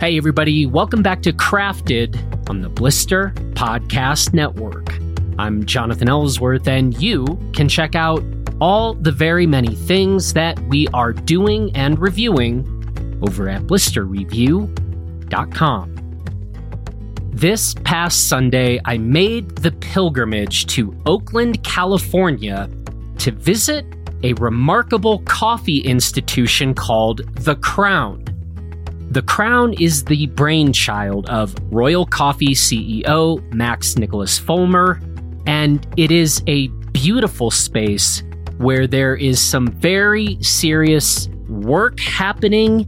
Hey, everybody, welcome back to Crafted on the Blister Podcast Network. I'm Jonathan Ellsworth, and you can check out all the very many things that we are doing and reviewing over at blisterreview.com. This past Sunday, I made the pilgrimage to Oakland, California to visit a remarkable coffee institution called The Crown. The Crown is the brainchild of Royal Coffee CEO Max Nicholas Fulmer, and it is a beautiful space where there is some very serious work happening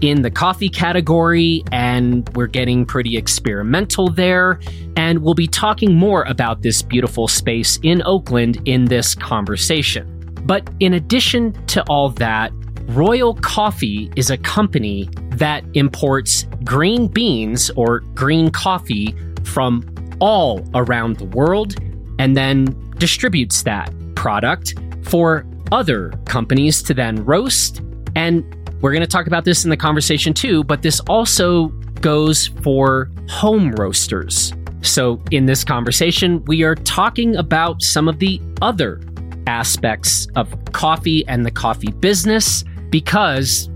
in the coffee category, and we're getting pretty experimental there. And we'll be talking more about this beautiful space in Oakland in this conversation. But in addition to all that, Royal Coffee is a company that imports green beans or green coffee from all around the world and then distributes that product for other companies to then roast. And we're going to talk about this in the conversation too, but this also goes for home roasters. So, in this conversation, we are talking about some of the other aspects of coffee and the coffee business because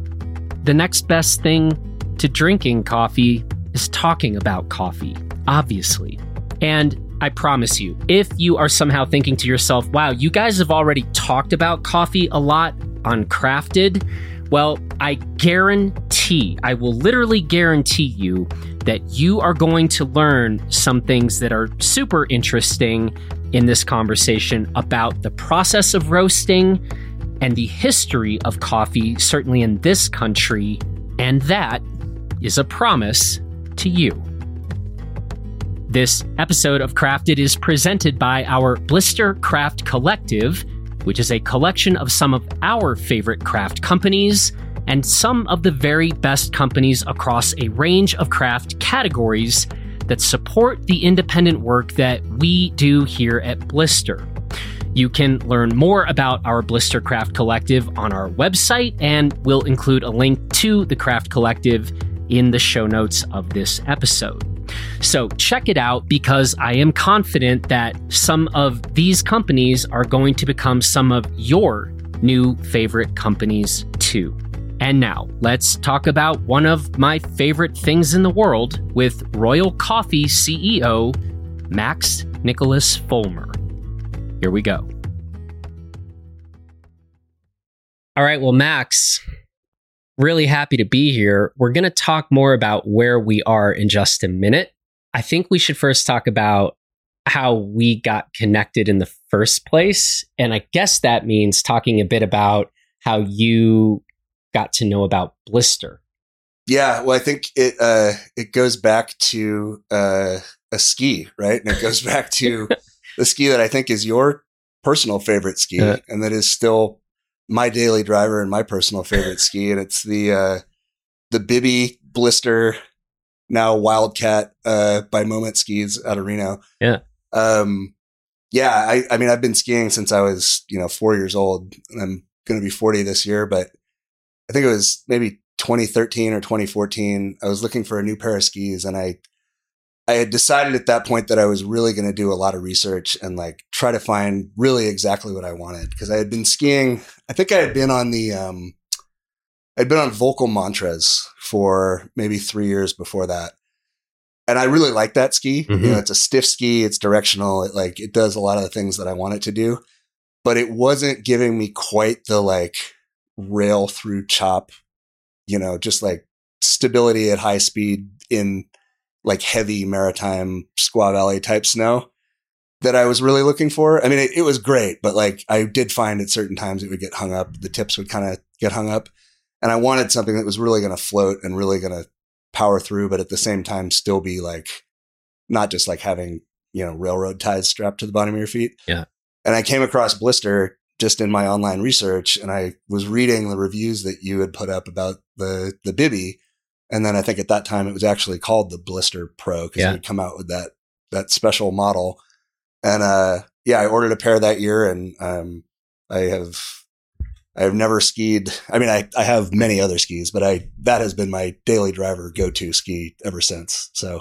the next best thing to drinking coffee is talking about coffee, obviously. And I promise you, if you are somehow thinking to yourself, wow, you guys have already talked about coffee a lot on Crafted, well, I guarantee, I will literally guarantee you that you are going to learn some things that are super interesting in this conversation about the process of roasting and the history of coffee, certainly in this country. And that is a promise to you. This episode of Crafted is presented by our Blister Craft Collective, which is a collection of some of our favorite craft companies and some of the very best companies across a range of craft categories that support the independent work that we do here at Blister. You can learn more about our Blister Craft Collective on our website, and we'll include a link to the Craft Collective in the show notes of this episode. So check it out because I am confident that some of these companies are going to become some of your new favorite companies too. And now, let's talk about one of my favorite things in the world with Royal Coffee CEO Max Nicholas Fulmer. Here we go. All right, well, Max, really happy to be here. We're going to talk more about where we are in just a minute. I think we should first talk about how we got connected in the first place. And I guess that means talking a bit about how you got to know about Blister. Yeah, well, I think it uh, it goes back to uh, a ski, right? And it goes back to the ski that I think is your personal favorite ski, uh, and that is still my daily driver and my personal favorite ski, and it's the uh, the Bibby Blister, now Wildcat uh, by Moment Skis out of Reno. Yeah. Um, yeah, I, I mean, I've been skiing since I was, you know, four years old. I'm going to be 40 this year, but I think it was maybe 2013 or 2014. I was looking for a new pair of skis and I I had decided at that point that I was really going to do a lot of research and like try to find really exactly what I wanted because I had been skiing. I think I had been on the, um, I'd been on Völkl Mantras for maybe three years before that. And I really like that ski. Mm-hmm. You know, it's a stiff ski. It's directional. It like, it does a lot of the things that I want it to do, but it wasn't giving me quite the like rail through chop, you know, just like stability at high speed in like heavy maritime Squaw Valley type snow that I was really looking for. I mean, it, it, was great, but like I did find at certain times it would get hung up. The tips would kind of get hung up. And I wanted something that was really going to float and really going to power through, but at the same time still be like, not just like having, you know, railroad ties strapped to the bottom of your feet. Yeah. And I came across Blister just in my online research and I was reading the reviews that you had put up about the, the Bibby and then I think at that time it was actually called the Blister Pro because yeah. it would come out with that that special model. And uh, yeah, I ordered a pair that year, and um, I have I've never skied. I mean, I, I have many other skis, but I, that has been my daily driver go to ski ever since. So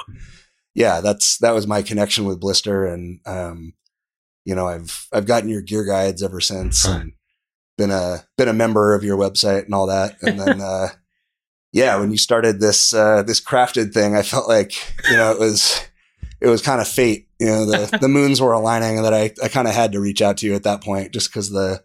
yeah, that's, that was my connection with Blister. And, um, you know, I've, I've gotten your gear guides ever since and been a, been a member of your website and all that. And then, uh, yeah, when you started this, uh, this crafted thing, I felt like, you know, it was, it was kind of fate. You know, the, the moons were aligning and that I, I kind of had to reach out to you at that point just because the,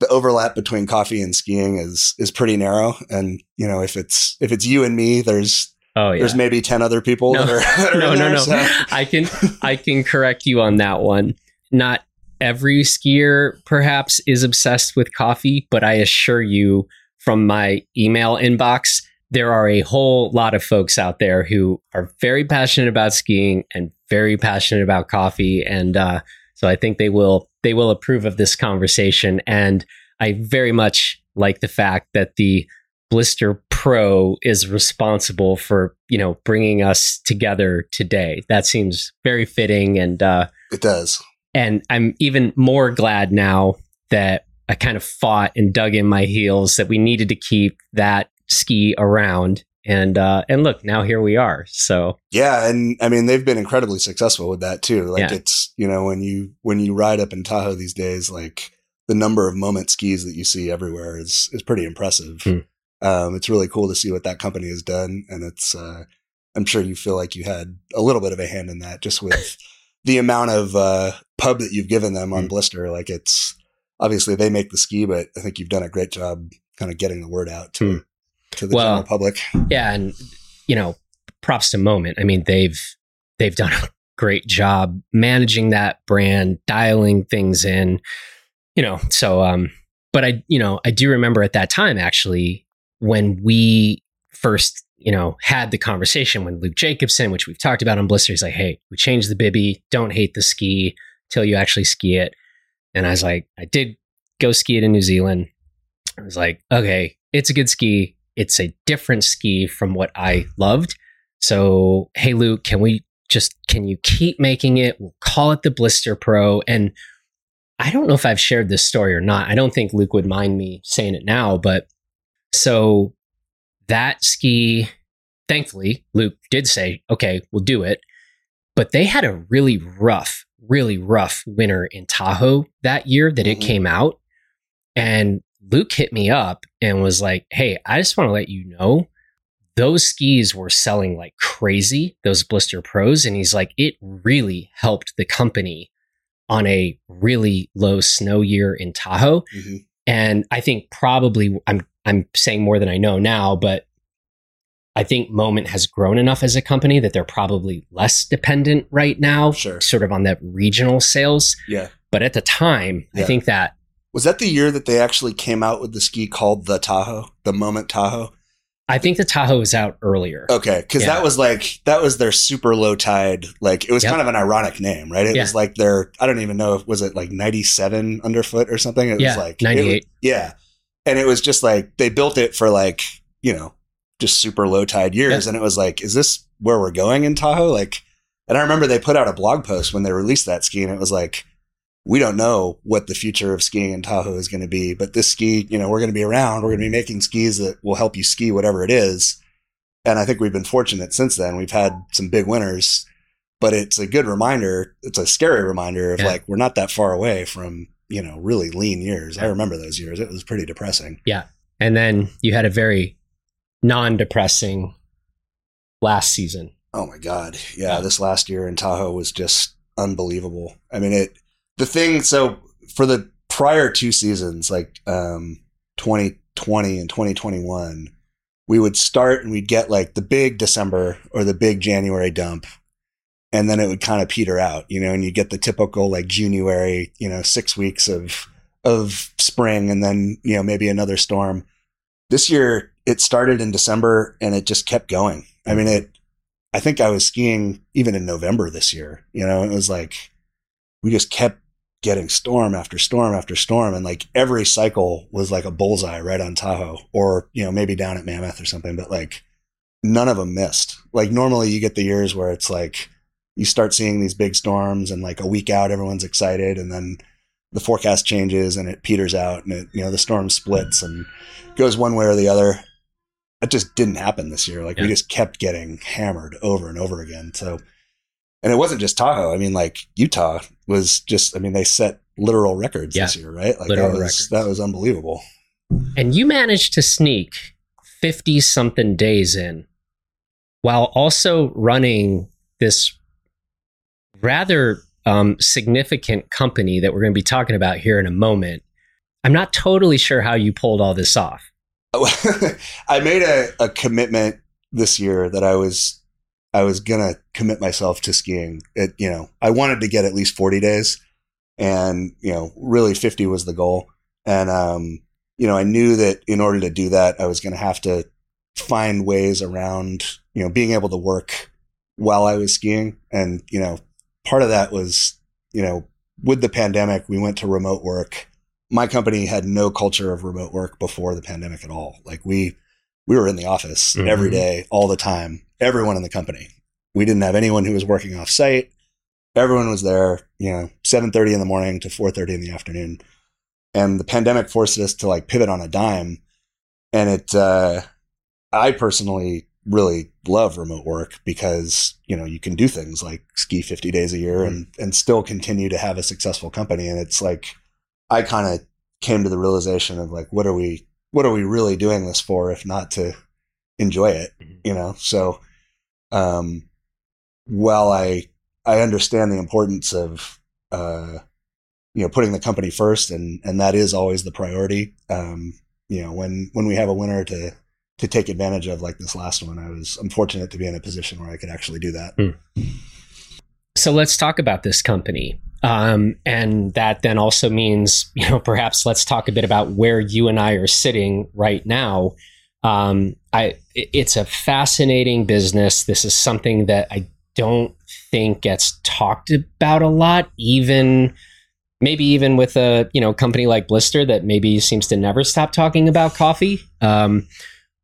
the overlap between coffee and skiing is is pretty narrow. And you know, if it's if it's you and me, there's Oh yeah. There's maybe 10 other people no. that are, that no, no, there, no. so. I can I can correct you on that one. Not every skier perhaps is obsessed with coffee, but I assure you from my email inbox, there are a whole lot of folks out there who are very passionate about skiing and very passionate about coffee. And uh, so I think they will they will approve of this conversation. And I very much like the fact that the Blister Pro is responsible for you know bringing us together today. That seems very fitting, and uh, It does. and I'm even more glad now that I kind of fought and dug in my heels that we needed to keep that ski around. And uh, and look, now here we are. So Yeah, and I mean they've been incredibly successful with that too. Like Yeah. it's you know when you when you ride up in Tahoe these days, like the number of moment skis that you see everywhere is is pretty impressive. Hmm. Um, it's really cool to see what that company has done, and it's uh, I'm sure you feel like you had a little bit of a hand in that just with the amount of uh, pub that you've given them on Hmm. Blister. Like it's obviously they make the ski, but I think you've done a great job kind of getting the word out to Hmm. To the Well, general public. yeah, and you know, props to Moment. I mean, they've they've done a great job managing that brand, dialing things in. You know, so um, but I you know I do remember at that time actually when we first you know had the conversation when Luke Jacobson, which we've talked about on Blister, he's like, hey, we changed the bibby, don't hate the ski till you actually ski it. And I was like, I did go ski it in New Zealand. I was like, okay, it's a good ski. It's a different ski from what I loved. So, hey, Luke, can we just, can you keep making it? We'll call it the Blister Pro. And I don't know if I've shared this story or not. I don't think Luke would mind me saying it now, but so that ski, thankfully, Luke did say, okay, we'll do it. But they had a really rough, really rough winter in Tahoe that year that it Mhm. came out. And Luke hit me up and was like, hey, I just want to let you know those skis were selling like crazy, those Blister Pros. And he's like, it really helped the company on a really low snow year in Tahoe. Mhm. And I think probably I'm I'm saying more than I know now, but I think Moment has grown enough as a company that they're probably less dependent right now, Sure. sort of on that regional sales. Yeah. But at the time, I think that Was that the year that they actually came out with the ski called the Tahoe, the Moment Tahoe? I think the Tahoe was out earlier. Okay, because Yeah. that was like that was their super low tide. Like it was Yep. kind of an ironic name, right? It Yeah. was like their I don't even know if was it like ninety seven underfoot or something. It Yeah, was like 98. yeah, and it was just like they built it for like you know just super low tide years, and it was like, is this where we're going in Tahoe? Like, and I remember they put out a blog post when they released that ski, and it was like. We don't know what the future of skiing in Tahoe is going to be, but this ski, you know, we're going to be around. We're going to be making skis that will help you ski whatever it is. And I think we've been fortunate since then. We've had some big winners, but it's a good reminder. It's a scary reminder of Yeah. like, we're not that far away from, you know, really lean years. I remember those years. It was pretty depressing. Yeah. And then you had a very non depressing last season. Oh my God. Yeah. Yeah. This last year in Tahoe was just unbelievable. I mean, it, the thing, so for the prior two seasons, like, um, 2020 and 2021, we would start and we'd get like the big December or the big January dump. And then it would kind of peter out, you know, and you get the typical like January, you know, six weeks of, of spring and then, you know, maybe another storm. This year it started in December and it just kept going. I mean, it, I think I was skiing even in November this year, you know, it was like, we just kept getting storm after storm after storm. And like every cycle was like a bullseye right on Tahoe or, you know, maybe down at Mammoth or something, but like none of them missed. Like normally you get the years where it's like you start seeing these big storms and like a week out, everyone's excited. And then the forecast changes and it peters out and it, you know the storm splits and goes one way or the other. That just didn't happen this year. Like yeah. we just kept getting hammered over and over again. So, and it wasn't just Tahoe. I mean, like Utah was just. I mean, they set literal records yeah. this year, right? Like literal that was records. that was unbelievable. And you managed to sneak fifty something days in, while also running this rather um, significant company that we're going to be talking about here in a moment. I'm not totally sure how you pulled all this off. I made a, a commitment this year that I was I was gonna commit myself to skiing. It you know I wanted to get at least 40 days, and you know really 50 was the goal. And um, you know I knew that in order to do that, I was gonna have to find ways around you know being able to work while I was skiing, and you know part of that was, you know, with the pandemic, we went to remote work. My company had no culture of remote work before the pandemic at all. Like we, we were in the office mm-hmm. every day, all the time, everyone in the company. We didn't have anyone who was working off site. Everyone was there, you know, 7:30 in the morning to 4:30 in the afternoon. And the pandemic forced us to like pivot on a dime. And it uh I personally really love remote work because you know you can do things like ski 50 days a year and and still continue to have a successful company and it's like i kind of came to the realization of like what are we what are we really doing this for if not to enjoy it mm-hmm. you know so um while i i understand the importance of uh you know putting the company first and and that is always the priority um you know when when we have a winner to to take advantage of like this last one. I was I'm fortunate to be in a position where I could actually do that. Mm. So let's talk about this company. Um, and that then also means, you know, perhaps let's talk a bit about where you and I are sitting right now. Um, I, it's a fascinating business. This is something that I don't think gets talked about a lot, even maybe even with a you know company like Blister that maybe seems to never stop talking about coffee. Um,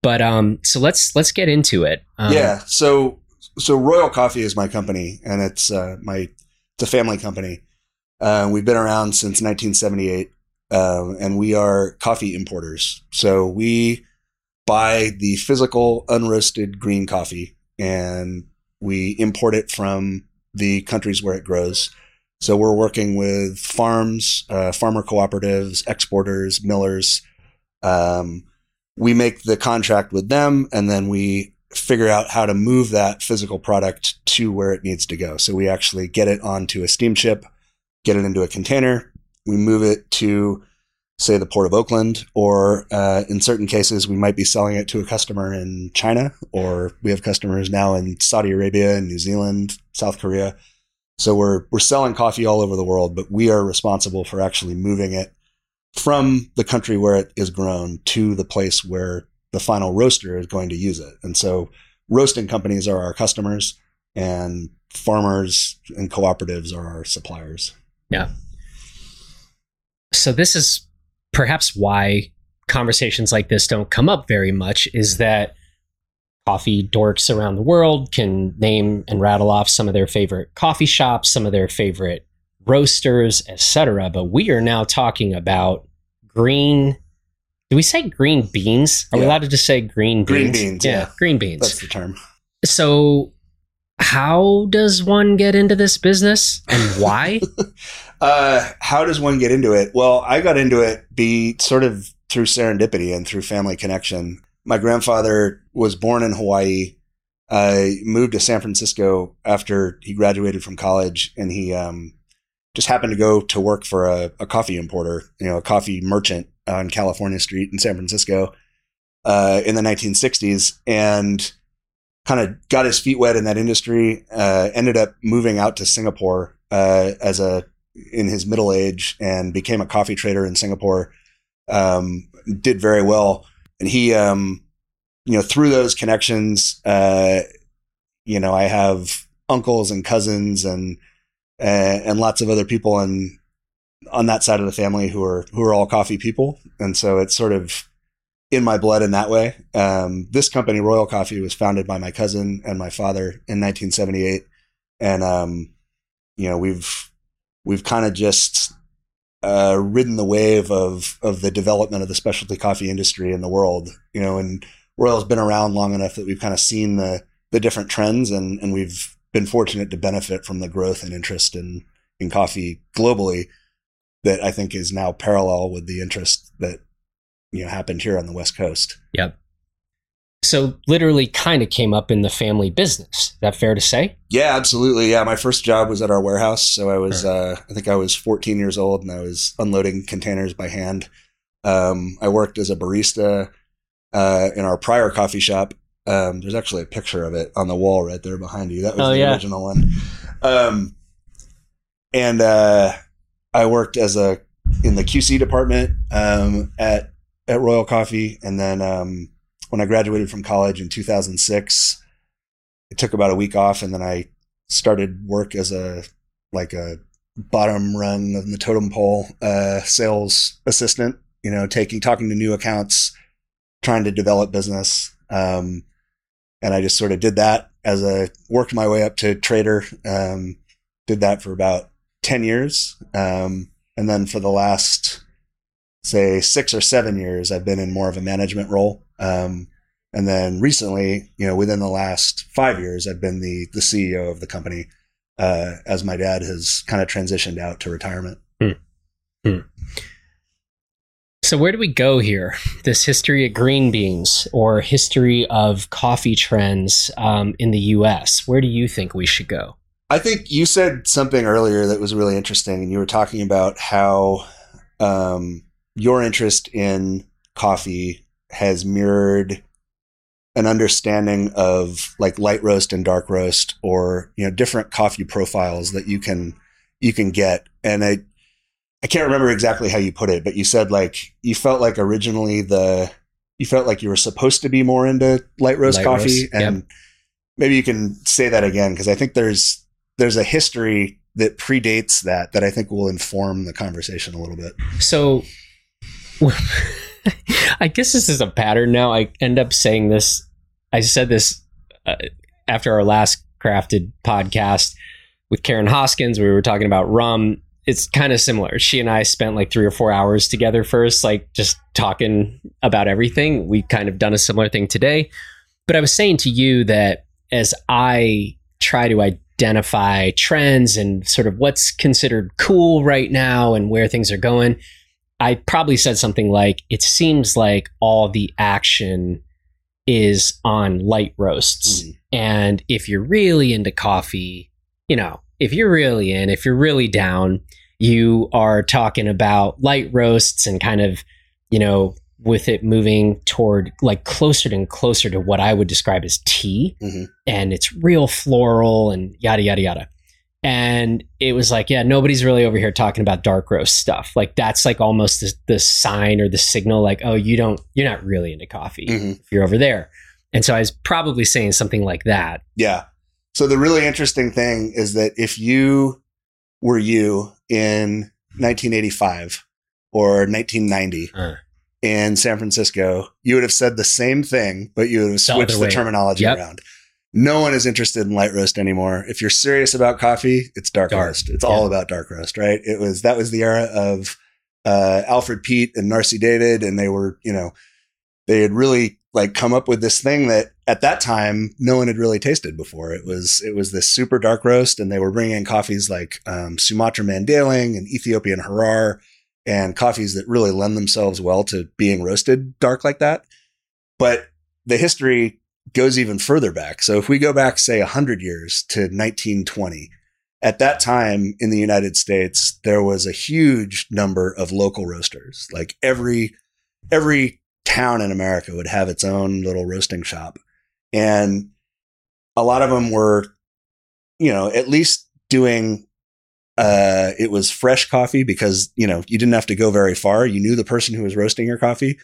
but um, so let's let's get into it. Um, yeah. So so Royal Coffee is my company, and it's uh, my it's a family company. Uh, we've been around since 1978, uh, and we are coffee importers. So we buy the physical unroasted green coffee, and we import it from the countries where it grows. So we're working with farms, uh, farmer cooperatives, exporters, millers. Um, we make the contract with them and then we figure out how to move that physical product to where it needs to go. So we actually get it onto a steamship, get it into a container, we move it to, say, the port of Oakland, or uh, in certain cases, we might be selling it to a customer in China, or we have customers now in Saudi Arabia and New Zealand, South Korea. So we're we're selling coffee all over the world, but we are responsible for actually moving it from the country where it is grown to the place where the final roaster is going to use it. And so roasting companies are our customers and farmers and cooperatives are our suppliers. Yeah. So this is perhaps why conversations like this don't come up very much is that coffee dorks around the world can name and rattle off some of their favorite coffee shops, some of their favorite roasters, etc. But we are now talking about green. Do we say green beans? Are yeah. we allowed to just say green beans? Green beans. Yeah. yeah, green beans. That's the term. So, how does one get into this business and why? uh, how does one get into it? Well, I got into it be sort of through serendipity and through family connection. My grandfather was born in Hawaii. I moved to San Francisco after he graduated from college, and he um, just happened to go to work for a, a coffee importer, you know, a coffee merchant on California Street in San Francisco uh, in the 1960s, and kind of got his feet wet in that industry. Uh, ended up moving out to Singapore uh, as a in his middle age and became a coffee trader in Singapore. Um, did very well, and he, um, you know, through those connections, uh, you know, I have uncles and cousins and and, and lots of other people on on that side of the family who are who are all coffee people, and so it's sort of in my blood in that way. Um, this company, Royal Coffee, was founded by my cousin and my father in 1978, and um, you know we've we've kind of just uh, ridden the wave of of the development of the specialty coffee industry in the world. You know, and Royal's been around long enough that we've kind of seen the the different trends, and and we've been fortunate to benefit from the growth and interest in in coffee globally. That I think is now parallel with the interest that you know happened here on the West Coast. Yep. So literally kind of came up in the family business. Is that fair to say? Yeah, absolutely. Yeah, my first job was at our warehouse. So I was, uh, I think I was 14 years old and I was unloading containers by hand. Um, I worked as a barista uh, in our prior coffee shop. Um, there's actually a picture of it on the wall right there behind you. That was Oh, the yeah. original one. Um, and uh, I worked as a in the QC department um, at at Royal Coffee, and then um, when I graduated from college in 2006, it took about a week off, and then I started work as a like a bottom rung of the totem pole uh, sales assistant. You know, taking talking to new accounts, trying to develop business, um, and I just sort of did that as a worked my way up to trader. Um, did that for about ten years, um, and then for the last say six or seven years, I've been in more of a management role. Um, and then recently, you know, within the last five years, I've been the the CEO of the company uh, as my dad has kind of transitioned out to retirement. So where do we go here? This history of green beans or history of coffee trends um, in the U.S. Where do you think we should go? I think you said something earlier that was really interesting, and you were talking about how um, your interest in coffee has mirrored an understanding of like light roast and dark roast, or you know, different coffee profiles that you can you can get. And I I can't remember exactly how you put it, but you said like you felt like originally the you felt like you were supposed to be more into light roast Light coffee, roast, yep. and maybe you can say that again because I think there's there's a history that predates that that I think will inform the conversation a little bit. So I guess this is a pattern now. I end up saying this. I said this uh, after our last crafted podcast with Karen Hoskins. We were talking about rum. It's kind of similar. She and I spent like three or four hours together first, like just talking about everything. We kind of done a similar thing today. But I was saying to you that as I try to identify trends and sort of what's considered cool right now and where things are going, I probably said something like, it seems like all the action is on light roasts. Mhm. And if you're really into coffee, you know, if you're really in, if you're really down, you are talking about light roasts and kind of, you know, with it moving toward like closer and closer to what I would describe as tea. Mhm. And it's real floral and yada, yada, yada. And it was like, yeah, nobody's really over here talking about dark roast stuff. Like that's like almost the, the sign or the signal, like, oh, you don't, you're not really into coffee Mhm. if you're over there. And so I was probably saying something like that. Yeah. So the really interesting thing is that if you were you in 1985 or 1990 Uh. in San Francisco, you would have said the same thing, but you would have switched other the terminology Yep. around. No one is interested in light roast anymore. If you're serious about coffee, it's dark, Dark. roast. It's all about dark roast, right? It was that was the era of uh, Alfred Peet and Narcy David, and they were, you know, they had really like come up with this thing that at that time no one had really tasted before. It was it was this super dark roast, and they were bringing in coffees like um, Sumatra Mandaling and Ethiopian Harar, and coffees that really lend themselves well to being roasted dark like that. But the history goes even further back. So if we go back, say, 100 years to 1920, at that time in the United States, there was a huge number of local roasters. Like every, every town in America would have its own little roasting shop. And a lot of them were, you know, at least doing, uh, it was fresh coffee because, you know, you didn't have to go very far. You knew the person who was roasting your coffee.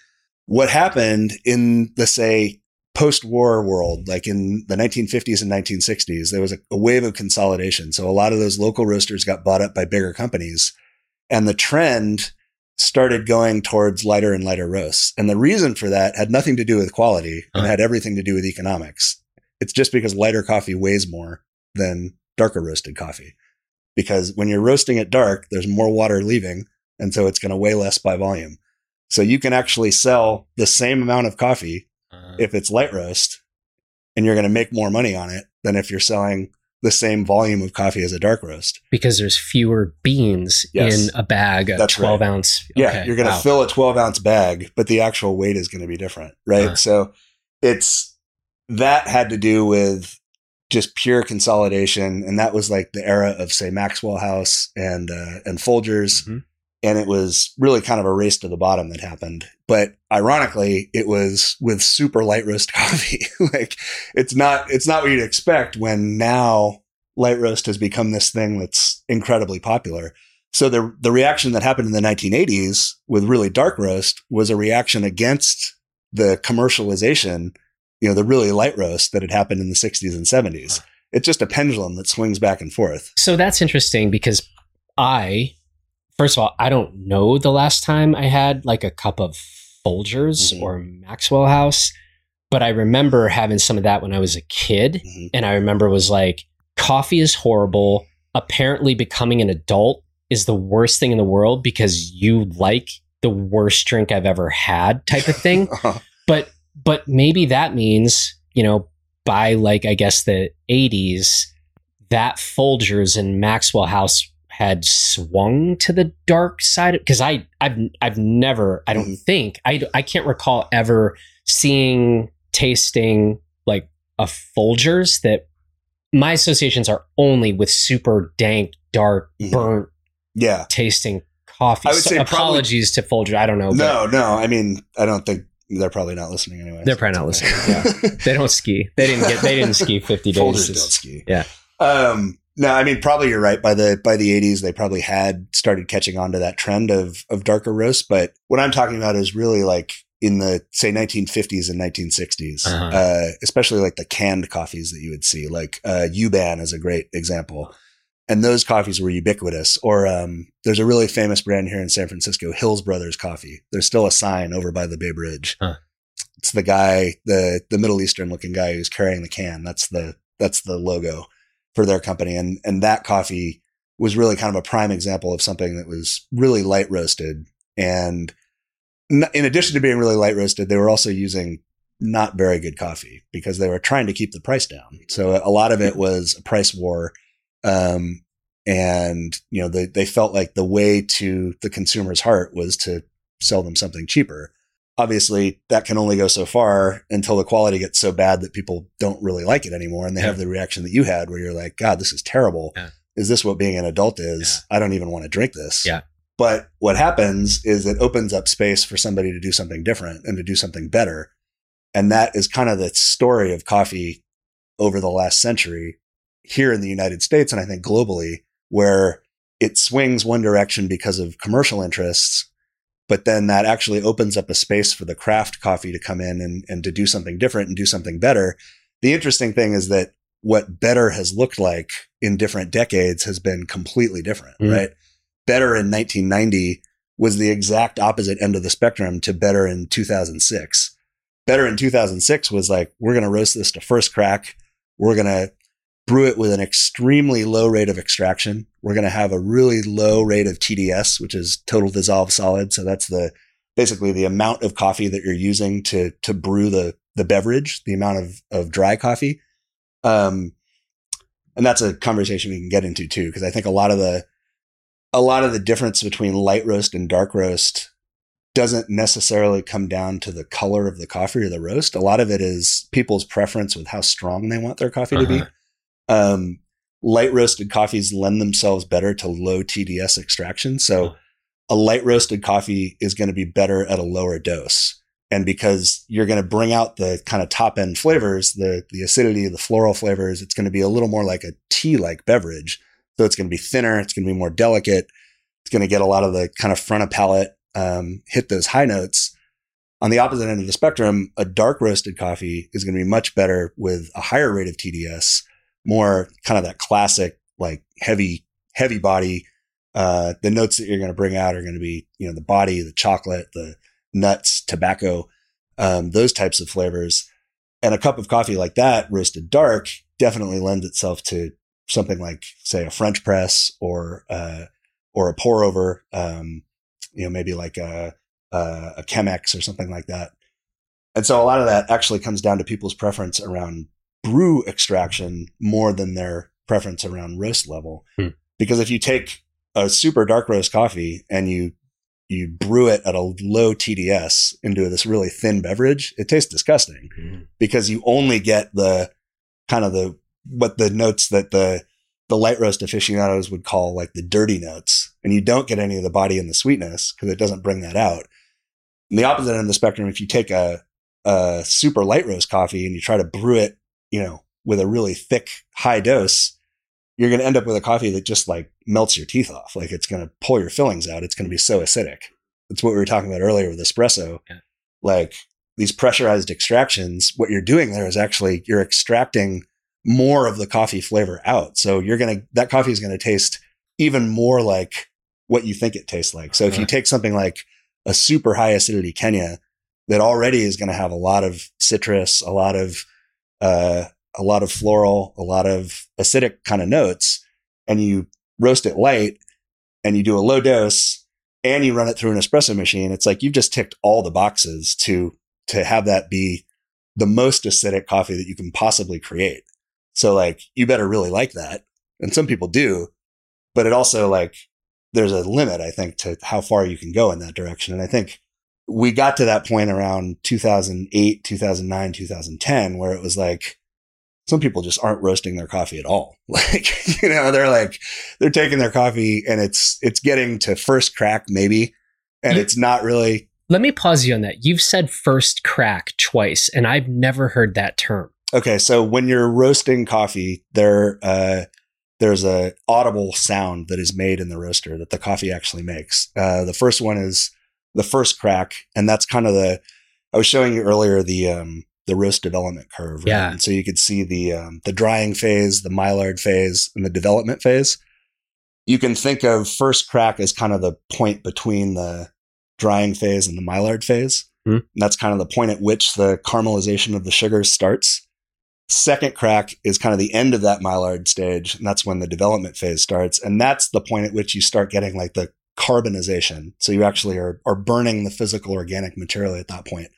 What happened in the, say, post-war world, like in the 1950s and 1960s, there was a, a wave of consolidation. So a lot of those local roasters got bought up by bigger companies, and the trend started going towards lighter and lighter roasts. And the reason for that had nothing to do with quality and Uh-huh. had everything to do with economics. It's just because lighter coffee weighs more than darker roasted coffee. Because when you're roasting it dark, there's more water leaving And so it's going to weigh less by volume. So you can actually sell the same amount of coffee if it's light roast and you're going to make more money on it than if you're selling the same volume of coffee as a dark roast. because there's fewer beans Yes. in a bag, a That's 12 right. ounce. Yeah, Okay, you're going to wow. fill a 12 ounce bag, but the actual weight is going to be different, right? Uh. So it's that had to do with just pure consolidation, and that was like the era of say Maxwell House and uh, and Folgers, Mhm. And it was really kind of a race to the bottom that happened. But ironically, it was with super light roast coffee. like it's not it's not what you'd expect when now light roast has become this thing that's incredibly popular. So the the reaction that happened in the 1980s with really dark roast was a reaction against the commercialization, you know, the really light roast that had happened in the 60s and 70s. It's just a pendulum that swings back and forth. So that's interesting because I, first of all, I don't know the last time I had like a cup of Folgers Mhm. or Maxwell House, but I remember having some of that when I was a kid. Mhm. And I remember it was like, coffee is horrible. Apparently, becoming an adult is the worst thing in the world because you like the worst drink I've ever had, type of thing. but but maybe that means you know by like i guess the 80s that folgers and maxwell house had swung to the dark side because i i've i've never i don't Mhm. think i i can't recall ever seeing tasting like a folgers that my associations are only with super dank dark Mhm. burnt yeah. tasting coffee I would So say probably- apologies to folgers i don't know but No, no. I mean, I don't think they're probably not listening anyway. They're probably not listening, yeah. they don't ski they didn't get they didn't ski 50 days Folgers don't ski. yeah. Um, no, I mean, probably you're right. By the by the 80s, they probably had started catching on to that trend of of darker roasts. But what I'm talking about is really like in the say 1950s and 1960s, Uh-huh. uh, especially like the canned coffees that you would see. Like uh, Yuban is a great example. And those coffees were ubiquitous. Or um, there's a really famous brand here in San Francisco, Hills Brothers Coffee. There's still a sign over by the Bay Bridge. Huh. It's the guy, the the Middle Eastern looking guy who's carrying the can. That's the that's the logo for their company. And and that coffee was really kind of a prime example of something that was really light roasted. And in addition to being really light roasted, they were also using not very good coffee because they were trying to keep the price down. So a lot of it was a price war. Um, and you know, they, they felt like the way to the consumer's heart was to sell them something cheaper. Obviously that can only go so far until the quality gets so bad that people don't really like it anymore. And they have the reaction that you had where you're like, God, this is terrible. Yeah. Is this what being an adult is? I don't even want to drink this. Yeah. But what happens is it opens up space for somebody to do something different and to do something better. And that is kind of the story of coffee over the last century here in the United States and I think globally, where it swings one direction because of commercial interests, but then that actually opens up a space for the craft coffee to come in and, and to do something different and do something better. The interesting thing is that what better has looked like in different decades has been completely different, Mhm. right? Better in 1990 was the exact opposite end of the spectrum to better in 2006. Better in 2006 was like, we're going to roast this to first crack. We're going to brew it with an extremely low rate of extraction. We're going to have a really low rate of TDS, which is total dissolved solid. So that's the basically the amount of coffee that you're using to to brew the the beverage, the amount of of dry coffee. Um, and that's a conversation we can get into too, because I think a lot of the a lot of the difference between light roast and dark roast doesn't necessarily come down to the color of the coffee or the roast. A lot of it is people's preference with how strong they want their coffee to be. Um, light roasted coffees lend themselves better to low TDS extraction. So a light roasted coffee is going to be better at a lower dose. And because you're going to bring out the kind of top end flavors, the, the acidity, the floral flavors, it's going to be a little more like a tea like beverage. So it's going to be thinner. It's going to be more delicate. It's going to get a lot of the kind of front of palate, um, hit those high notes. On the opposite end of the spectrum, a dark roasted coffee is going to be much better with a higher rate of TDS, more kind of that classic, like heavy, heavy body. Uh, the notes that you're going to bring out are going to be, you know, the body, the chocolate, the nuts, tobacco, um, those types of flavors. And a cup of coffee like that, roasted dark, definitely lends itself to something like, say, a French press or uh, or a pour over. Um, you know, maybe like a, a, a Chemex or something like that. And so a lot of that actually comes down to people's preference around brew extraction more than their preference around roast level. Hmm. Because if you take a super dark roast coffee and you you brew it at a low TDS into this really thin beverage, it tastes disgusting because you only get the kind of the what the notes that the the light roast aficionados would call like the dirty notes, and you don't get any of the body and the sweetness because it doesn't bring that out. And the opposite end of the spectrum, if you take a a super light roast coffee and you try to brew it, you know, with a really thick high dose, you're going to end up with a coffee that just like melts your teeth off. Like it's going to pull your fillings out. It's going to be so acidic. That's what we were talking about earlier with espresso. Yeah. Like these pressurized extractions, what you're doing there is actually you're extracting more of the coffee flavor out. So you're going to, that coffee is going to taste even more like what you think it tastes like. So if you take something like a super high acidity Kenya that already is going to have a lot of citrus, a lot of, uh, a lot of floral, a lot of acidic kind of notes, and you roast it light and you do a low dose and you run it through an espresso machine, it's like you've just ticked all the boxes to to have that be the most acidic coffee that you can possibly create. So like you better really like that. And some people do, but it also like there's a limit, I think, to how far you can go in that direction. And I think we got to that point around 2008, 2009, 2010, where it was like, some people just aren't roasting their coffee at all. Like, you know, they're like, they're taking their coffee and it's, it's getting to first crack maybe. And You- it's not really, Let me pause you on that. You've said first crack twice, and I've never heard that term. okay. So when you're roasting coffee, there, uh, there's a audible sound that is made in the roaster that the coffee actually makes. Uh, the first one is the first crack. And that's kind of the, I was showing you earlier the, um, the roast development curve. right? Yeah. And so you could see the, um, the drying phase, the Maillard phase and the development phase. You can think of first crack as kind of the point between the drying phase and the Maillard phase. Hmm. And that's kind of the point at which the caramelization of the sugars starts. Second crack is kind of the end of that Maillard stage, and that's when the development phase starts. And that's the point at which you start getting like the carbonization. So you actually are, are burning the physical organic material at that point.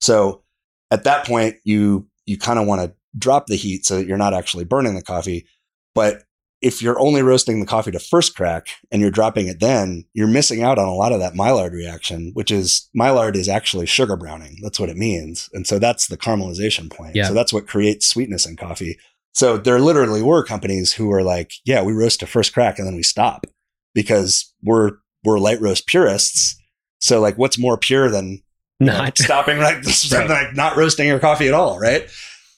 So at that point, you you kind of want to drop the heat so that you're not actually burning the coffee. But if you're only roasting the coffee to first crack and you're dropping it then, you're missing out on a lot of that Maillard reaction, which is Maillard is actually sugar browning. That's what it means. And so that's the caramelization point. Yeah. So that's what creates sweetness in coffee. So there literally were companies who were like, yeah, we roast to first crack and then we stop because we're we're light roast purists. So like what's more pure than you know, Not stopping like, Right. like not roasting your coffee at all, right?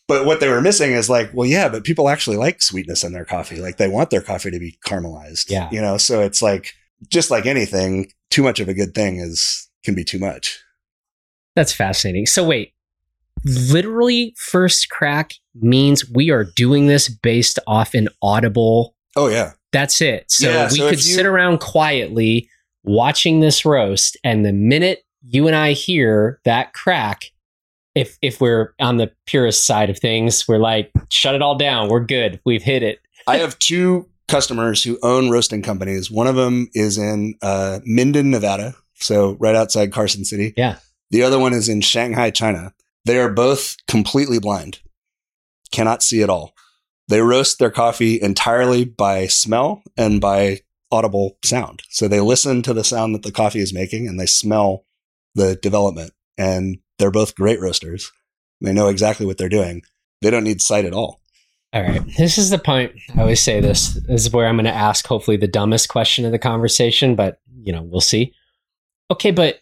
But what they were missing is like, well, yeah, but people actually like sweetness in their coffee. Like they want their coffee to be caramelized. Yeah. You know, so it's like just like anything, too much of a good thing is can be too much. That's fascinating. So wait, literally first crack means we are doing this based off an audible. Oh yeah. That's it. So Yeah, we so could you- sit around quietly watching this roast and the minute you and I hear that crack if if we're on the purist side of things, we're like shut it all down. We're good. We've hit it. I have two customers who own roasting companies. One of them is in uh, Minden, Nevada, so right outside Carson City. Yeah. The other one is in Shanghai, China. They are both completely blind, cannot see at all. They roast their coffee entirely by smell and by audible sound. So they listen to the sound that the coffee is making and they smell the development. And they're both great roasters. They know exactly what they're doing. They don't need sight at all. All right. This is the point. I always say this. This is where I'm going to ask, hopefully, the dumbest question of the conversation, but, you know, we'll see. Okay, but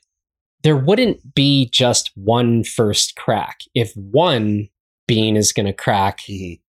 there wouldn't be just one first crack. If one bean is going to crack, mm-hmm.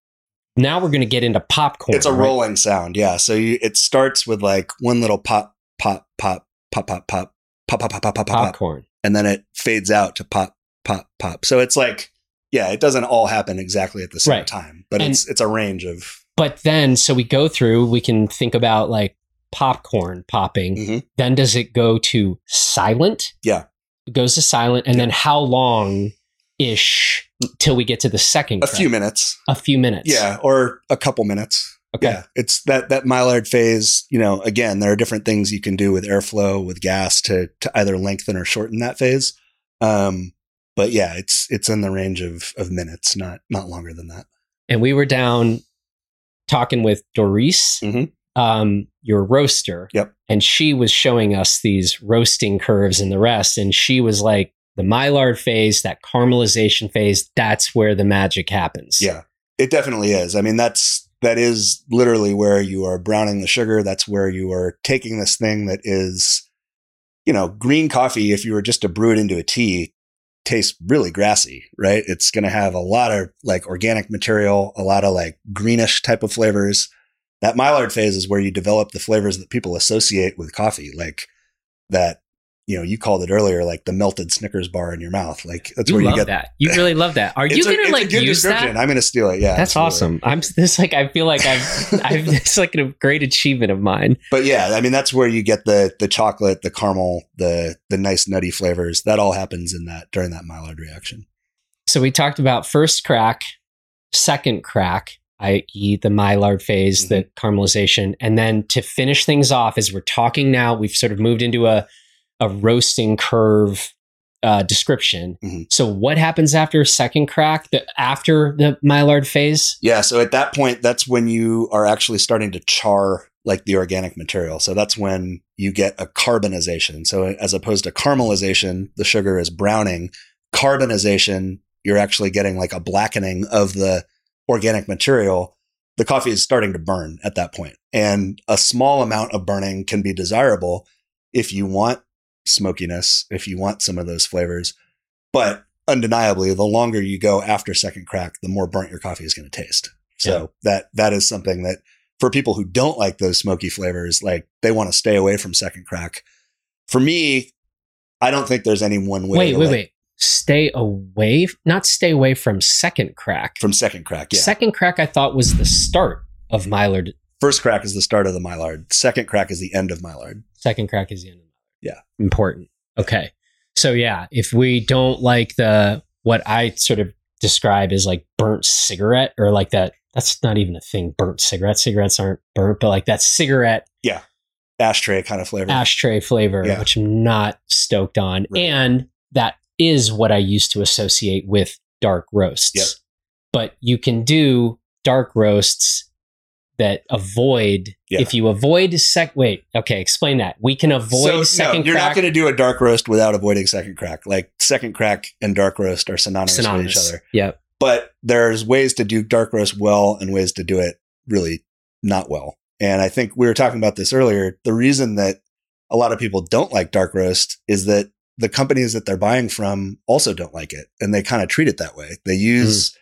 Now we're going to get into popcorn. It's a right? rolling sound, yeah. So you, it starts with like one little pop, pop, pop, pop, pop, pop, pop, pop, pop, pop, pop, pop, popcorn. and then it fades out to pop, pop, pop. So it's like, yeah, it doesn't all happen exactly at the same Right. time, but And- it's it's a range of. But then, so we go through, we can think about like popcorn popping. Mhm. Then does it go to silent? Yeah. It goes to silent. And then how long ish till we get to the second A crack? few minutes, A few minutes. yeah, or a couple minutes. Okay. Yeah, it's that that Maillard phase. You know, again, there are different things you can do with airflow with gas to to either lengthen or shorten that phase. Um, but yeah, it's it's in the range of of minutes, not not longer than that. And we were down talking with Doris, Mhm. um, your roaster. Yep. And she was showing us these roasting curves and the rest. And she was like, the Maillard phase, that caramelization phase, that's where the magic happens. Yeah, it definitely is. I mean, that's that is literally where you are browning the sugar. That's where you are taking this thing that is, you know, green coffee. If you were just to brew it into a tea, tastes really grassy, right? It's going to have a lot of like organic material, a lot of like greenish type of flavors. That Maillard phase is where you develop the flavors that people associate with coffee, like that. You know, you called it earlier, like the melted Snickers bar in your mouth. Like that's You where you get that. You really love that. Are you a- going it's to a like use that? I'm going to steal it. Yeah, That's absolutely. awesome. I'm this like I feel like I've I've it's like a great achievement of mine. But yeah, I mean that's where you get the the chocolate, the caramel, the the nice nutty flavors. That all happens in that during that Maillard reaction. So we talked about first crack, second crack, i.e., the Maillard phase, the mm-hmm. caramelization, and then to finish things off, as we're talking now, we've sort of moved into a a roasting curve uh, description. Mhm. So what happens after second crack? The after the Maillard phase? Yeah, so at that point, that's when you are actually starting to char like the organic material. So that's when you get a carbonization. So as opposed to caramelization, the sugar is browning. Carbonization, you're actually getting like a blackening of the organic material. The coffee is starting to burn at that point. And a small amount of burning can be desirable if you want smokiness, if you want some of those flavors. But undeniably, the longer you go after second crack, the more burnt your coffee is going to taste. So that that is something that for people who don't like those smoky flavors, like they want to stay away from second crack. For me, I don't think there's any one way. Wait, to wait, like- wait. Stay away, not stay away from second crack. From second crack, yeah. Second crack, I thought was the start of Maillard. First crack is the start of the Maillard. Second crack is the end of Maillard. Second crack is the end of Yeah. Important. Okay. So yeah, if we don't like the what I sort of describe as like burnt cigarette or like that that's not even a thing, burnt cigarette. Cigarettes aren't burnt, but like that cigarette Yeah. Ashtray kind of flavor. ashtray flavor, Yeah. which I'm not stoked on. Right. And that is what I used to associate with dark roasts. Yep. But you can do dark roasts that avoid Yeah. if you avoid sec wait, okay, explain that. We can avoid so, second no, you're crack not going to do a dark roast without avoiding second crack. Like second crack and dark roast are synonymous, with each other. Yep. But there's ways to do dark roast well and ways to do it really not well. And I think we were talking about this earlier. The reason that a lot of people don't like dark roast is that the companies that they're buying from also don't like it and they kind of treat it that way. They use mm.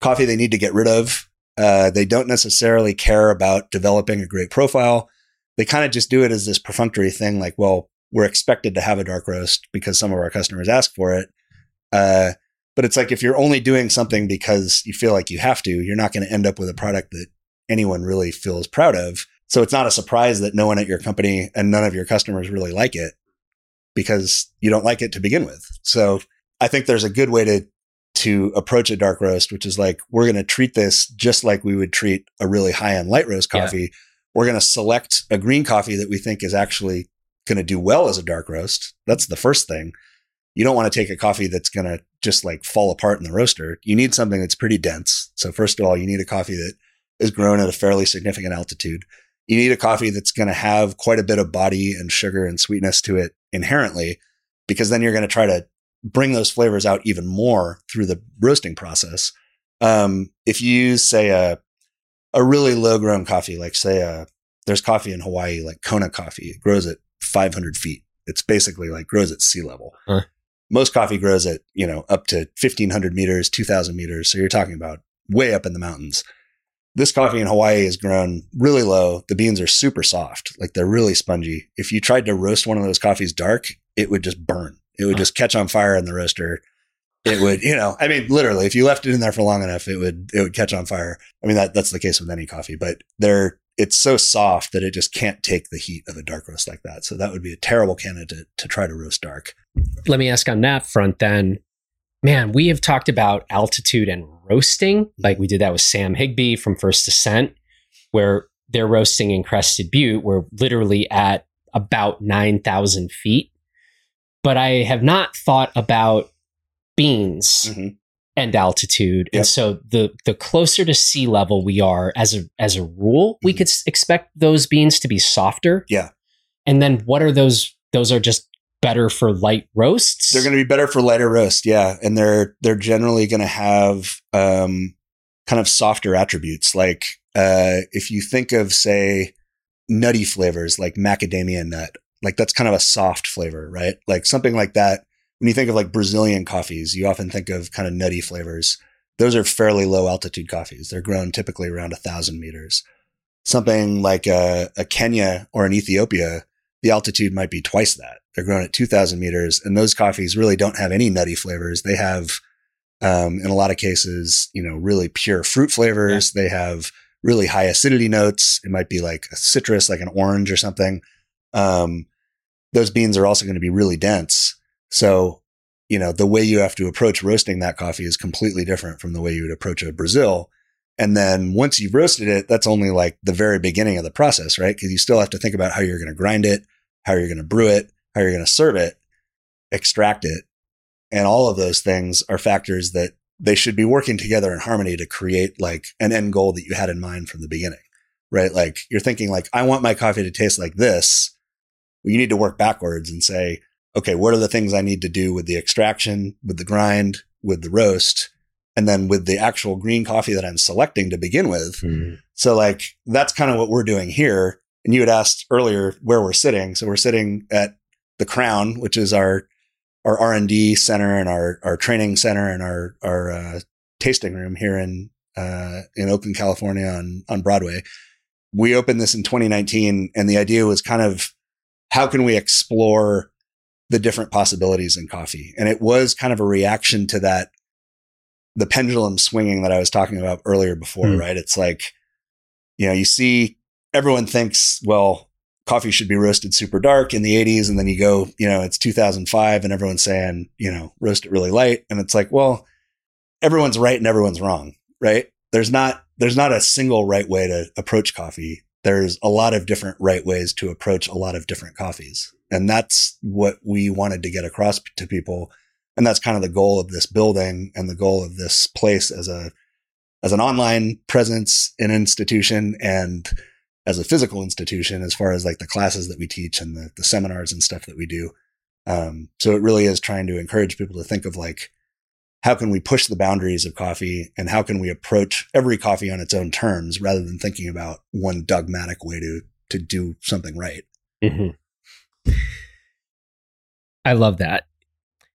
coffee they need to get rid of. Uh, they don't necessarily care about developing a great profile. They kind of just do it as this perfunctory thing like, well, we're expected to have a dark roast because some of our customers ask for it. Uh, but it's like if you're only doing something because you feel like you have to, you're not going to end up with a product that anyone really feels proud of. So it's not a surprise that no one at your company and none of your customers really like it because you don't like it to begin with. So I think there's a good way to to approach a dark roast, which is like we're going to treat this just like we would treat a really high end light roast Yeah. coffee. We're going to select a green coffee that we think is actually going to do well as a dark roast. That's the first thing. You don't want to take a coffee that's going to just like fall apart in the roaster. You need something that's pretty dense. So first of all, you need a coffee that is grown at a fairly significant altitude. You need a coffee that's going to have quite a bit of body and sugar and sweetness to it inherently, because then you're going to try to bring those flavors out even more through the roasting process. Um, if you use, say, a a really low grown coffee, like say, a, there's coffee in Hawaii, like Kona coffee, it grows at 500 feet. It's basically like grows at sea level. Huh. Most coffee grows at you know up to 1500 meters, 2000 meters. So you're talking about way up in the mountains. This coffee in Hawaii is grown really low. The beans are super soft, like they're really spongy. If you tried to roast one of those coffees dark, it would just burn. It would just catch on fire in the roaster. It would, you know, I mean, literally, if you left it in there for long enough, it would, it would catch on fire. I mean, that, that's the case with any coffee, but they're, it's so soft that it just can't take the heat of a dark roast like that. So that would be a terrible candidate to try to roast dark. Let me ask on that front then. Man, we have talked about altitude and roasting. Like we did that with Sam Higby from First Descent. where they're roasting in Crested Butte. We're literally at about 9,000 feet. But I have not thought about beans Mhm. and altitude. Yep. And so the the closer to sea level we are as a as a rule, we Mhm. could s- expect those beans to be softer. Yeah. And then what are those those are just better for light roasts? They're going to be better for lighter roast, yeah, and they're they're generally going to have um, kind of softer attributes. Like uh, if you think of say nutty flavors like macadamia nut, like that's kind of a soft flavor, right? Like something like that. When you think of like Brazilian coffees, you often think of kind of nutty flavors. Those are fairly low altitude coffees. They're grown typically around a thousand meters. Something like a, a Kenya or an Ethiopia, the altitude might be twice that. They're grown at 2000 meters and those coffees really don't have any nutty flavors. They have, um, in a lot of cases, you know, really pure fruit flavors. They have really high acidity notes. It might be like a citrus, like an orange or something. Um, those beans are also going to be really dense. So, you know, the way you have to approach roasting that coffee is completely different from the way you would approach a Brazil. And then once you've roasted it, that's only like the very beginning of the process, right? Because you still have to think about how you're going to grind it, how you're going to brew it, how you're going to serve it, extract it. And all of those things are factors that they should be working together in harmony to create like an end goal that you had in mind from the beginning, right? Like you're thinking like, I want my coffee to taste like this. Well, you need to work backwards and say, okay, what are the things I need to do with the extraction, with the grind, with the roast, and then with the actual green coffee that I'm selecting to begin with. Hmm. So like that's kind of what we're doing here. And you had asked earlier where we're sitting. So we're sitting at the Crown, which is our our R and D center and our our training center and our our uh, tasting room here in uh, in Oakland, California, on on Broadway. We opened this in 2019, and the idea was kind of how can we explore the different possibilities in coffee, and it was kind of a reaction to that the pendulum swinging that I was talking about earlier before, Hmm. right? It's like you know you see everyone thinks well coffee should be roasted super dark in the 80s and then you go you know it's 2005 and everyone's saying you know roast it really light and it's like well everyone's right and everyone's wrong right there's not there's not a single right way to approach coffee there's a lot of different right ways to approach a lot of different coffees and that's what we wanted to get across to people and that's kind of the goal of this building and the goal of this place as a as an online presence in institution and as a physical institution as far as like the classes that we teach and the, the seminars and stuff that we do. Um, so it really is trying to encourage people to think of like, how can we push the boundaries of coffee and how can we approach every coffee on its own terms rather than thinking about one dogmatic way to, to do something right. Mhm. I love that.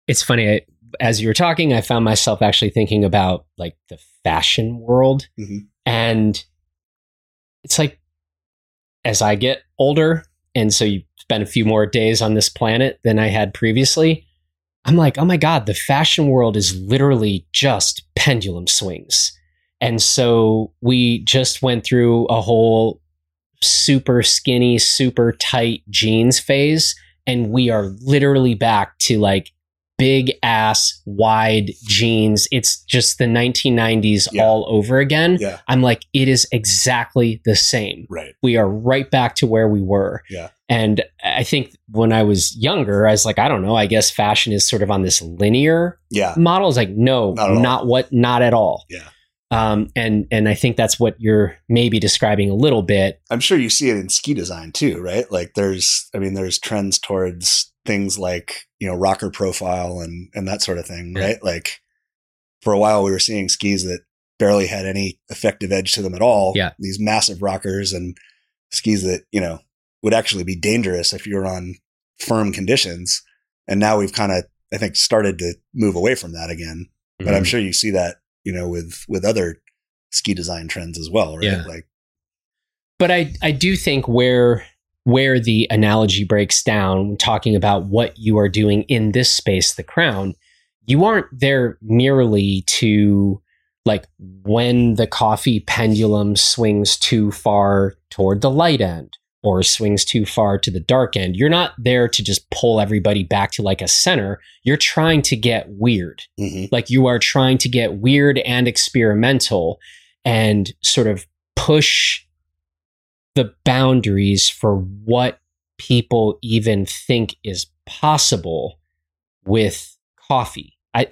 It's funny. I, as you were talking, I found myself actually thinking about like the fashion world. Mhm. And it's like, as I get older, and so you spend a few more days on this planet than I had previously, I'm like, oh my God, the fashion world is literally just pendulum swings. And so we just went through a whole super skinny, super tight jeans phase. And we are literally back to like big ass, wide jeans. It's just the 1990s Yeah. all over again. Yeah. I'm like, it is exactly the same. Right. We are right back to where we were. Yeah. And I think when I was younger, I was like, I don't know, I guess fashion is sort of on this linear Yeah. model. Is like, no, Not at all. not what, not at all. Yeah. Um, and and I think that's what you're maybe describing a little bit. I'm sure you see it in ski design too, right? Like there's, I mean, there's trends towards things like, you know, rocker profile and, and that sort of thing, Yeah. right? Like for a while we were seeing skis that barely had any effective edge to them at all. Yeah. These massive rockers and skis that, you know, would actually be dangerous if you're on firm conditions. And now we've kind of, I think, started to move away from that again. But Mm-hmm. I'm sure you see that, you know, with, with other ski design trends as well, right? Yeah. Like, but I I do think where where the analogy breaks down, talking about what you are doing in this space, the crown, you aren't there merely to like when the coffee pendulum swings too far toward the light end or swings too far to the dark end. You're not there to just pull everybody back to like a center. You're trying to get weird. mhm. Like you are trying to get weird and experimental and sort of push the boundaries for what people even think is possible with coffee. I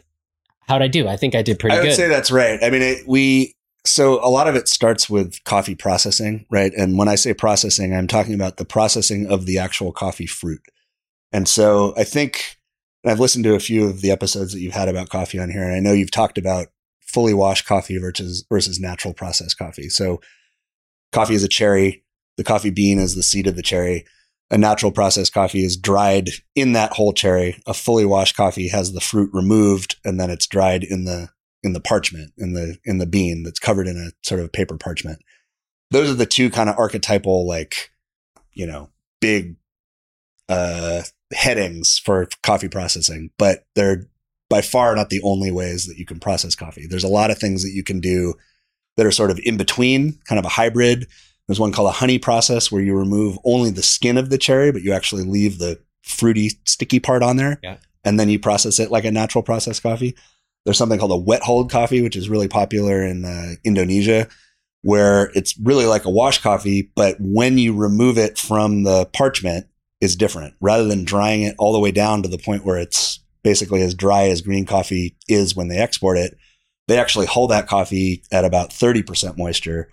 how'd I do? I think I did pretty good. I would good. say that's right. I mean, it, we so a lot of it starts with coffee processing, right? And when I say processing, I'm talking about the processing of the actual coffee fruit. And so I think and I've listened to a few of the episodes that you've had about coffee on here, and I know you've talked about fully washed coffee versus versus natural processed coffee. So coffee is a cherry, the coffee bean is the seed of the cherry. A natural processed coffee is dried in that whole cherry. A fully washed coffee has the fruit removed and then it's dried in the in the parchment in the in the bean that's covered in a sort of paper parchment. Those are the two kind of archetypal like you know big uh headings for coffee processing, but they're by far not the only ways that you can process coffee. There's a lot of things that you can do that are sort of in between, kind of a hybrid. There's one called a honey process where you remove only the skin of the cherry, but you actually leave the fruity, sticky part on there. Yeah. And then you process it like a natural processed coffee. There's something called a wet hold coffee, which is really popular in uh, Indonesia, where it's really like a wash coffee, but when you remove it from the parchment, is different. Rather than drying it all the way down to the point where it's basically as dry as green coffee is when they export it, they actually hold that coffee at about 30% moisture.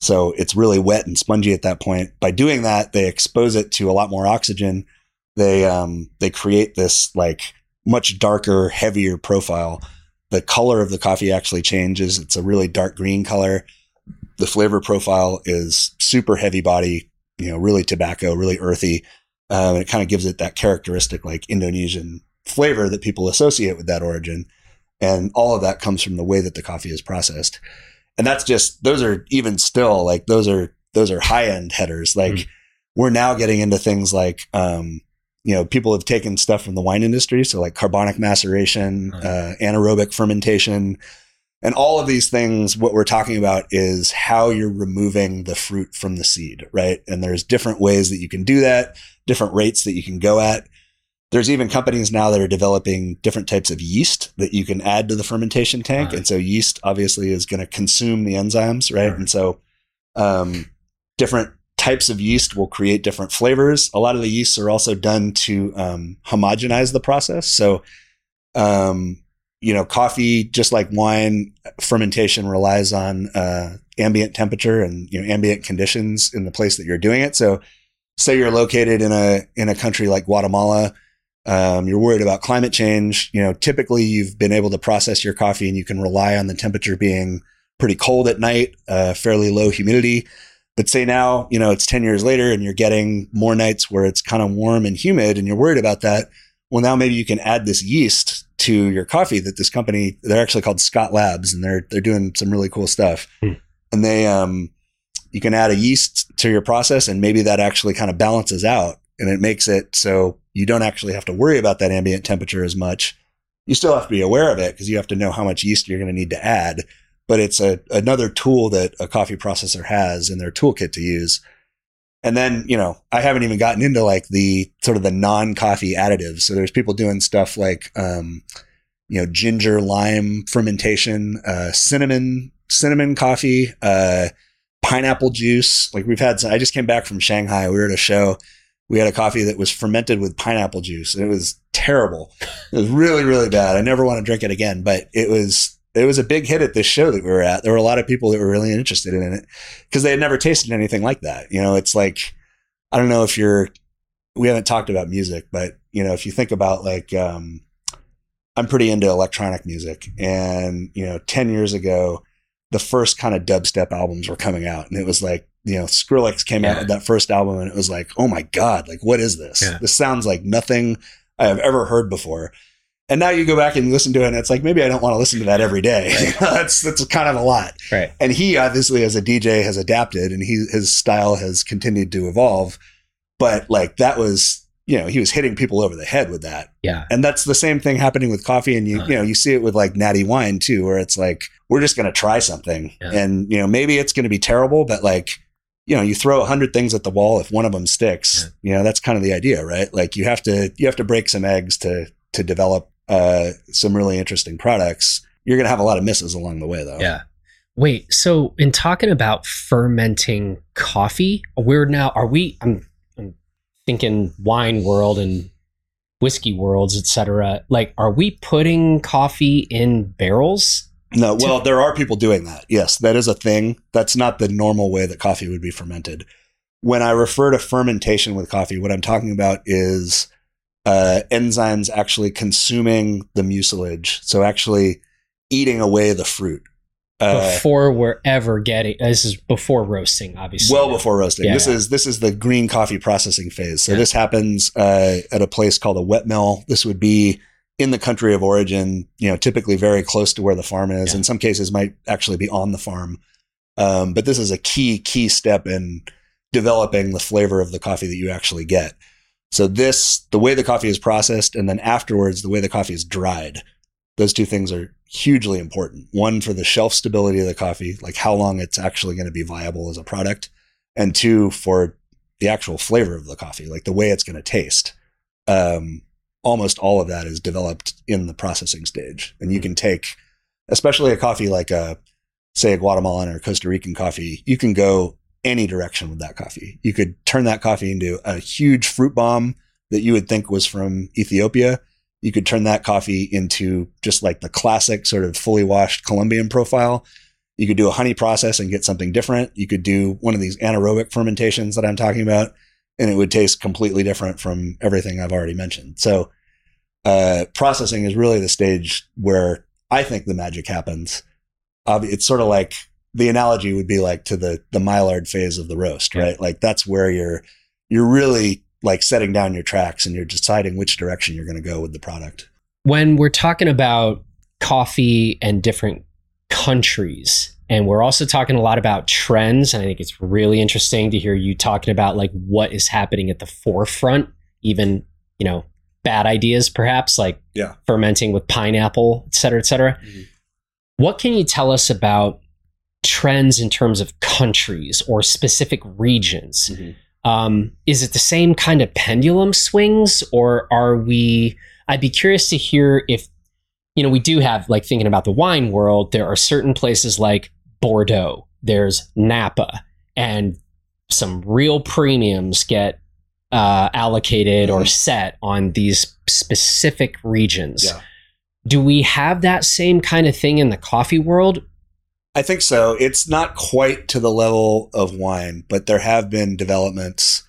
So it's really wet and spongy at that point. By doing that, they expose it to a lot more oxygen. They um, they create this like much darker, heavier profile. The color of the coffee actually changes. It's a really dark green color. The flavor profile is super heavy body, you know, really tobacco, really earthy. Um, and it kind of gives it that characteristic like Indonesian flavor that people associate with that origin. And all of that comes from the way that the coffee is processed. And that's just, those are even still like, those are, those are high end headers. Like mm. we're now getting into things like, um, you know, people have taken stuff from the wine industry. So like carbonic maceration, mm. uh, anaerobic fermentation, and all of these things, what we're talking about is how you're removing the fruit from the seed, right? And there's different ways that you can do that, different rates that you can go at. There's even companies now that are developing different types of yeast that you can add to the fermentation tank. Right. And so yeast obviously is going to consume the enzymes, right? right. And so, um, different types of yeast will create different flavors. A lot of the yeasts are also done to, um, homogenize the process. So, um, you know, coffee, just like wine, fermentation relies on uh, ambient temperature and you know ambient conditions in the place that you're doing it. So, say you're located in a in a country like Guatemala, um, you're worried about climate change. You know, typically you've been able to process your coffee and you can rely on the temperature being pretty cold at night, uh, fairly low humidity. But say now, you know, it's 10 years later and you're getting more nights where it's kind of warm and humid and you're worried about that. Well, now maybe you can add this yeast to your coffee that this company, they're actually called Scott Labs and they're, they're doing some really cool stuff. Hmm. And they, um, you can add a yeast to your process and maybe that actually kind of balances out and it makes it so you don't actually have to worry about that ambient temperature as much. You still have to be aware of it because you have to know how much yeast you're going to need to add, but it's a, another tool that a coffee processor has in their toolkit to use. And then, you know, I haven't even gotten into like the sort of the non coffee additives. So there's people doing stuff like, um, you know, ginger lime fermentation, uh, cinnamon, cinnamon coffee, uh, pineapple juice. Like we've had, some, I just came back from Shanghai. We were at a show. We had a coffee that was fermented with pineapple juice. And it was terrible. It was really, really bad. I never want to drink it again, but it was it was a big hit at this show that we were at. There were a lot of people that were really interested in it because they had never tasted anything like that. You know, it's like, I don't know if you're, we haven't talked about music, but you know, if you think about like, um, I'm pretty into electronic music and, you know, 10 years ago, the first kind of dubstep albums were coming out and it was like, you know, Skrillex came yeah. out with that first album and it was like, oh my God, like, what is this? Yeah. This sounds like nothing I have ever heard before. And now you go back and listen to it, and it's like maybe I don't want to listen to that every day. Right. that's that's kind of a lot. Right. And he obviously, as a DJ, has adapted, and he his style has continued to evolve. But like that was, you know, he was hitting people over the head with that. Yeah. And that's the same thing happening with coffee, and you uh-huh. you know you see it with like natty wine too, where it's like we're just going to try something, yeah. and you know maybe it's going to be terrible, but like you know, you throw a hundred things at the wall. If one of them sticks, yeah. you know, that's kind of the idea, right? Like you have to, you have to break some eggs to, to develop uh, some really interesting products. You're going to have a lot of misses along the way, though. Yeah. Wait, so in talking about fermenting coffee, we're now are we? I'm, I'm thinking wine world and whiskey worlds, etc. Like, are we putting coffee in barrels? No, well, there are people doing that. Yes, that is a thing. That's not the normal way that coffee would be fermented. When I refer to fermentation with coffee, what I'm talking about is uh, enzymes actually consuming the mucilage. So actually eating away the fruit. Uh, before we're ever getting this is before roasting, obviously. Well before roasting. Yeah, this yeah. is this is the green coffee processing phase. So yeah. this happens uh, at a place called a wet mill. This would be in the country of origin, you know, typically very close to where the farm is. In some cases, might actually be on the farm. Um, but this is a key key step in developing the flavor of the coffee that you actually get. So this, the way the coffee is processed, and then afterwards, the way the coffee is dried. Those two things are hugely important. One for the shelf stability of the coffee, like how long it's actually going to be viable as a product, and two for the actual flavor of the coffee, like the way it's going to taste. Um, almost all of that is developed in the processing stage, and you hmm. can take, especially a coffee like a, say, a Guatemalan or Costa Rican coffee, you can go any direction with that coffee. You could turn that coffee into a huge fruit bomb that you would think was from Ethiopia you could turn that coffee into just like the classic sort of fully washed Colombian profile. You could do a honey process and get something different. You could do one of these anaerobic fermentations that I'm talking about, and it would taste completely different from everything I've already mentioned. So, uh, processing is really the stage where I think the magic happens. Uh, it's sort of like the analogy would be like to the the Maillard phase of the roast, right? Yeah. Like that's where you're you're really like setting down your tracks and you're deciding which direction you're going to go with the product. When we're talking about coffee and different countries, and we're also talking a lot about trends, and I think it's really interesting to hear you talking about like what is happening at the forefront, even, you know, bad ideas perhaps, like yeah. fermenting with pineapple, et cetera, et cetera. Mm-hmm. What can you tell us about trends in terms of countries or specific regions? Mm-hmm um, is it the same kind of pendulum swings, or are we? I'd be curious to hear if, you know, we do have, like, thinking about the wine world, there are certain places like Bordeaux, there's Napa, and some real premiums get uh, allocated mm-hmm. or set on these specific regions. Yeah. Do we have that same kind of thing in the coffee world, I think so. It's not quite to the level of wine, but there have been developments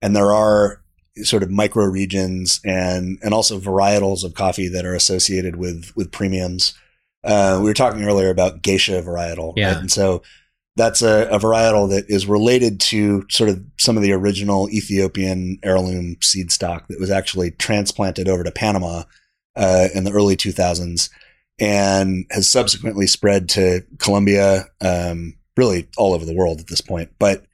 and there are sort of micro regions and and also varietals of coffee that are associated with with premiums. Uh, we were talking earlier about geisha varietal, yeah. Right? and so that's a, a, varietal that is related to sort of some of the original Ethiopian heirloom seed stock that was actually transplanted over to Panama uh, in the early 2000s and has subsequently spread to Colombia, um, really all over the world at this point. But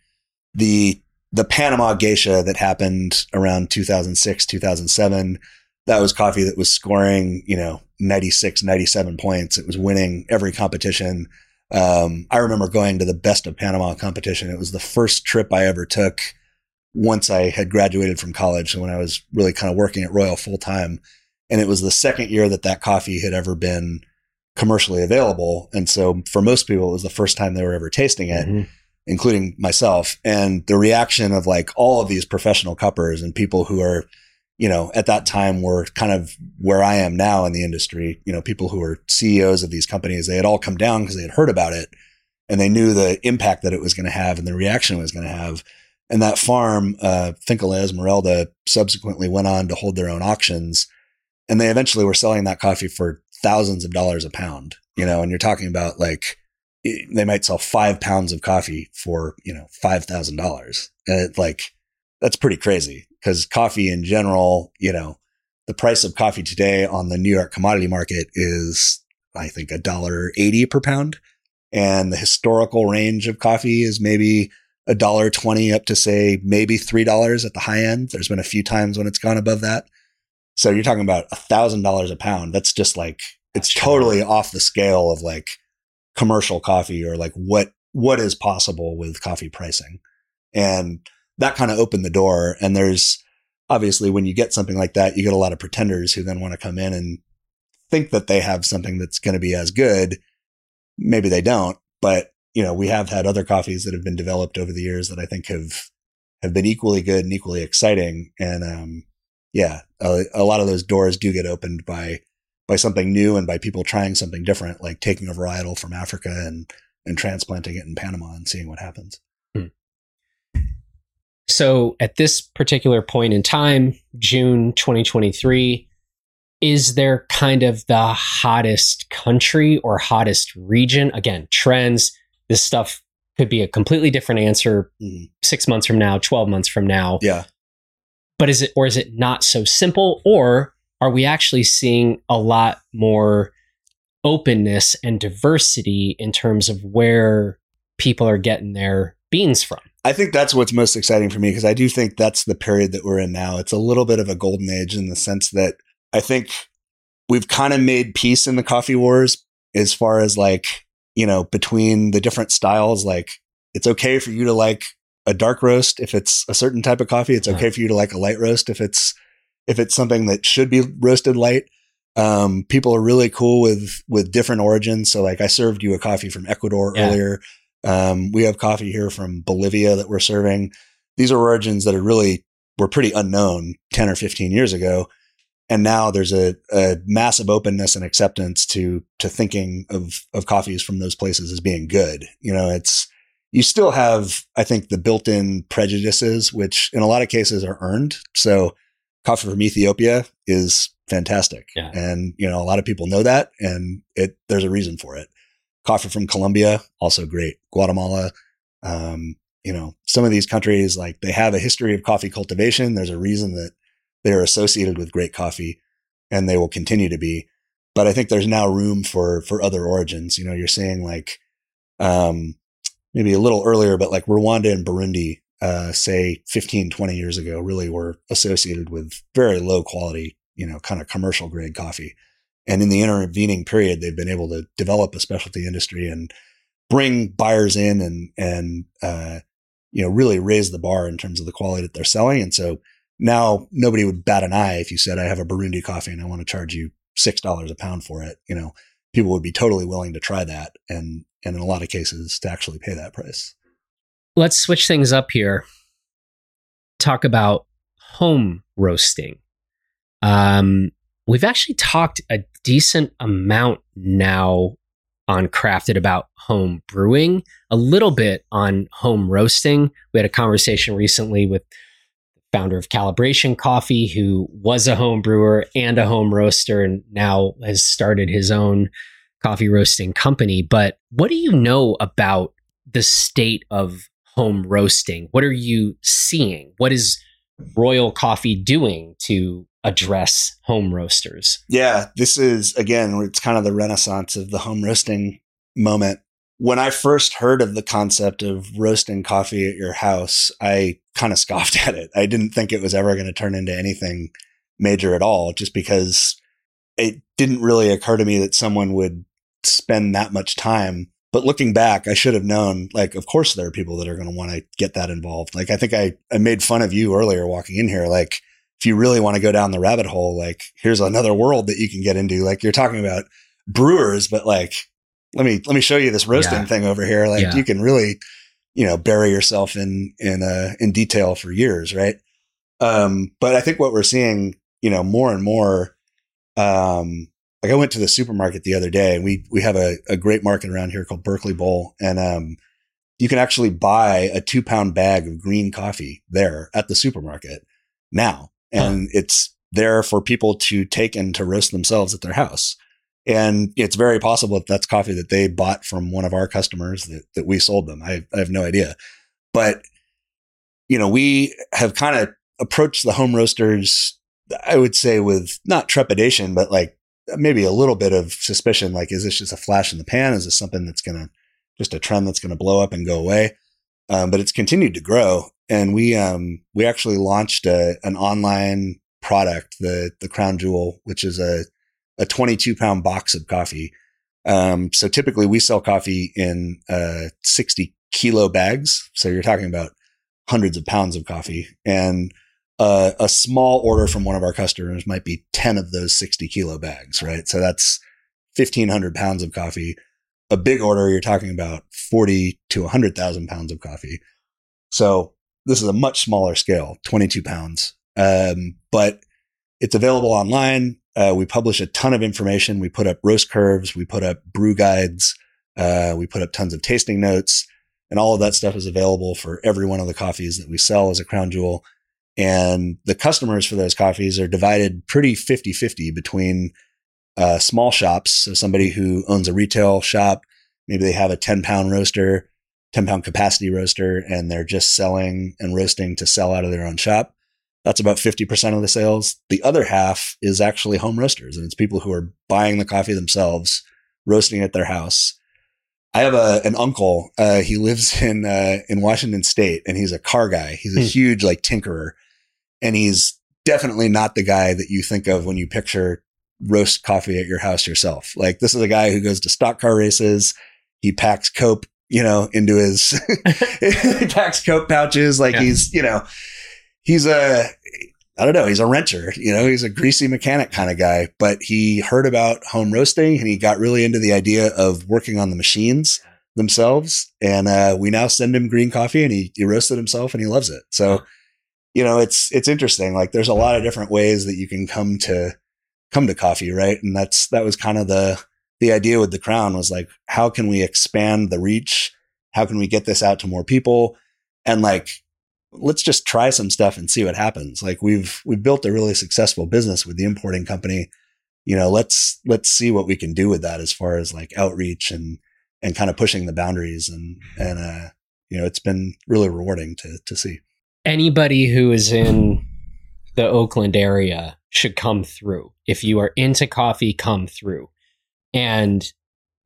the the Panama geisha that happened around 2006, 2007, that was coffee that was scoring, you know, 96, 97 points. It was winning every competition. Um, I remember going to the best of Panama competition. It was the first trip I ever took once I had graduated from college. When I was really kind of working at Royal full time, and it was the second year that that coffee had ever been commercially available. And so for most people, it was the first time they were ever tasting it, mm-hmm. Including myself. And the reaction of like all of these professional cuppers and people who are, you know, at that time were kind of where I am now in the industry, you know, people who were CEOs of these companies, they had all come down because they had heard about it and they knew the impact that it was going to have and the reaction it was going to have. And that farm, uh, Finca Esmeralda subsequently went on to hold their own auctions and they eventually were selling that coffee for thousands of dollars a pound, you know, and you're talking about like, they might sell five pounds of coffee for, you know, $5,000. And it, uh, like, that's pretty crazy because coffee in general, you know, the price of coffee today on the New York commodity market is, I think, a dollar eighty per pound. And the historical range of coffee is maybe a dollar twenty up to say maybe three dollars at the high end. There's been a few times when it's gone above that. So you're talking about a thousand dollars a pound. That's just like it's totally off the scale of like commercial coffee or like what what is possible with coffee pricing. And that kind of opened the door. And there's obviously when you get something like that, you get a lot of pretenders who then want to come in and think that they have something that's going to be as good. Maybe they don't, but you know, we have had other coffees that have been developed over the years that I think have have been equally good and equally exciting. And um, yeah, a, a lot of those doors do get opened by by something new and by people trying something different, like taking a varietal from Africa and and transplanting it in Panama and seeing what happens. Hmm. So at this particular point in time, June 2023, is there kind of the hottest country or hottest region? Again, trends, this stuff could be a completely different answer mm. six months from now, 12 months from now. Yeah. But is it, or is it not so simple? Or are we actually seeing a lot more openness and diversity in terms of where people are getting their beans from? I think that's what's most exciting for me because I do think that's the period that we're in now. It's a little bit of a golden age in the sense that I think we've kind of made peace in the coffee wars as far as like, you know, between the different styles. Like, it's okay for you to like a dark roast if it's a certain type of coffee. It's okay for you to like a light roast if it's if it's something that should be roasted light. Um, people are really cool with with different origins. So, like, I served you a coffee from Ecuador yeah. earlier. Um, we have coffee here from Bolivia that we're serving. These are origins that are really were pretty unknown 10 or 15 years ago. And now there's a, a massive openness and acceptance to to thinking of of coffees from those places as being good. You know, it's you still have, I think, the built-in prejudices, which in a lot of cases are earned. So coffee from Ethiopia is fantastic. Yeah. And, you know, a lot of people know that and it, there's a reason for it. Coffee from Colombia, also great. Guatemala, um, you know, some of these countries, like they have a history of coffee cultivation. There's a reason that they're associated with great coffee and they will continue to be. But I think there's now room for, for other origins. You know, you're saying like, um, maybe a little earlier, but like Rwanda and Burundi, uh, say 15, 20 years ago, really were associated with very low quality, you know, kind of commercial grade coffee. And in the intervening period, they've been able to develop a specialty industry and bring buyers in and, and, uh, you know, really raise the bar in terms of the quality that they're selling. And so now nobody would bat an eye if you said, I have a Burundi coffee and I want to charge you $6 a pound for it. You know, people would be totally willing to try that. And, and in a lot of cases to actually pay that price. Let's switch things up here. Talk about home roasting. Um, we've actually talked a decent amount now on Crafted about home brewing, a little bit on home roasting. We had a conversation recently with founder of Calibration Coffee, who was a home brewer and a home roaster, and now has started his own coffee roasting company. But what do you know about the state of home roasting? What are you seeing? What is Royal Coffee doing to address home roasters? Yeah, this is again, it's kind of the renaissance of the home roasting moment. When I first heard of the concept of roasting coffee at your house, I kind of scoffed at it. I didn't think it was ever going to turn into anything major at all, just because it didn't really occur to me that someone would spend that much time but looking back, I should have known, like, of course there are people that are going to want to get that involved. Like, I think I, I made fun of you earlier walking in here. Like, if you really want to go down the rabbit hole, like, here's another world that you can get into. Like, you're talking about brewers, but like, let me, let me show you this roasting yeah. thing over here. Like, yeah. you can really, you know, bury yourself in, in, uh, in detail for years. Right. Um, but I think what we're seeing, you know, more and more, um, like I went to the supermarket the other day and we, we have a, a great market around here called Berkeley Bowl. And, um, you can actually buy a two pound bag of green coffee there at the supermarket now. And huh. it's there for people to take and to roast themselves at their house. And it's very possible that that's coffee that they bought from one of our customers that, that we sold them. I, I have no idea. But, you know, we have kind of approached the home roasters, I would say with not trepidation, but like maybe a little bit of suspicion like is this just a flash in the pan? Is this something that's going to just a trend that's going to blow up and go away? Um, but it's continued to grow. And we um, we actually launched a, an online product the the crown jewel which is a a 22 pound box of coffee. Um, so typically we sell coffee in uh, 60 kilo bags. So you're talking about hundreds of pounds of coffee. And a small order from one of our customers might be 10 of those 60 kilo bags, right? So that's 1500 pounds of coffee. a big order, you're talking about 40 to 100,000 pounds of coffee. So this is a much smaller scale, 22 pounds. Um, but it's available online. Uh, we publish a ton of information. We put up roast curves. We put up brew guides. Uh, we put up tons of tasting notes and all of that stuff is available for every one of the coffees that we sell as a crown jewel. And the customers for those coffees are divided pretty 50 50 between uh, small shops. So somebody who owns a retail shop, maybe they have a 10 pound roaster, 10 pound capacity roaster, and they're just selling and roasting to sell out of their own shop. That's about 50% of the sales. The other half is actually home roasters, and it's people who are buying the coffee themselves, roasting at their house. I have a, an uncle. Uh, he lives in uh, in Washington State, and he's a car guy. He's a hmm. huge like tinkerer, and he's definitely not the guy that you think of when you picture roast coffee at your house yourself. Like this is a guy who goes to stock car races. He packs cope, you know, into his he packs cope pouches. Like yeah. he's, you know, he's a I don't know, he's a renter, you know, he's a greasy mechanic kind of guy, but he heard about home roasting and he got really into the idea of working on the machines themselves. And uh, we now send him green coffee and he, he roasted himself and he loves it. So, you know, it's it's interesting. Like there's a lot of different ways that you can come to come to coffee, right? And that's that was kind of the the idea with the crown was like, how can we expand the reach? How can we get this out to more people? And like, let's just try some stuff and see what happens. Like we've we've built a really successful business with the importing company. You know, let's let's see what we can do with that as far as like outreach and and kind of pushing the boundaries and and uh you know, it's been really rewarding to to see. Anybody who is in the Oakland area should come through. If you are into coffee, come through. And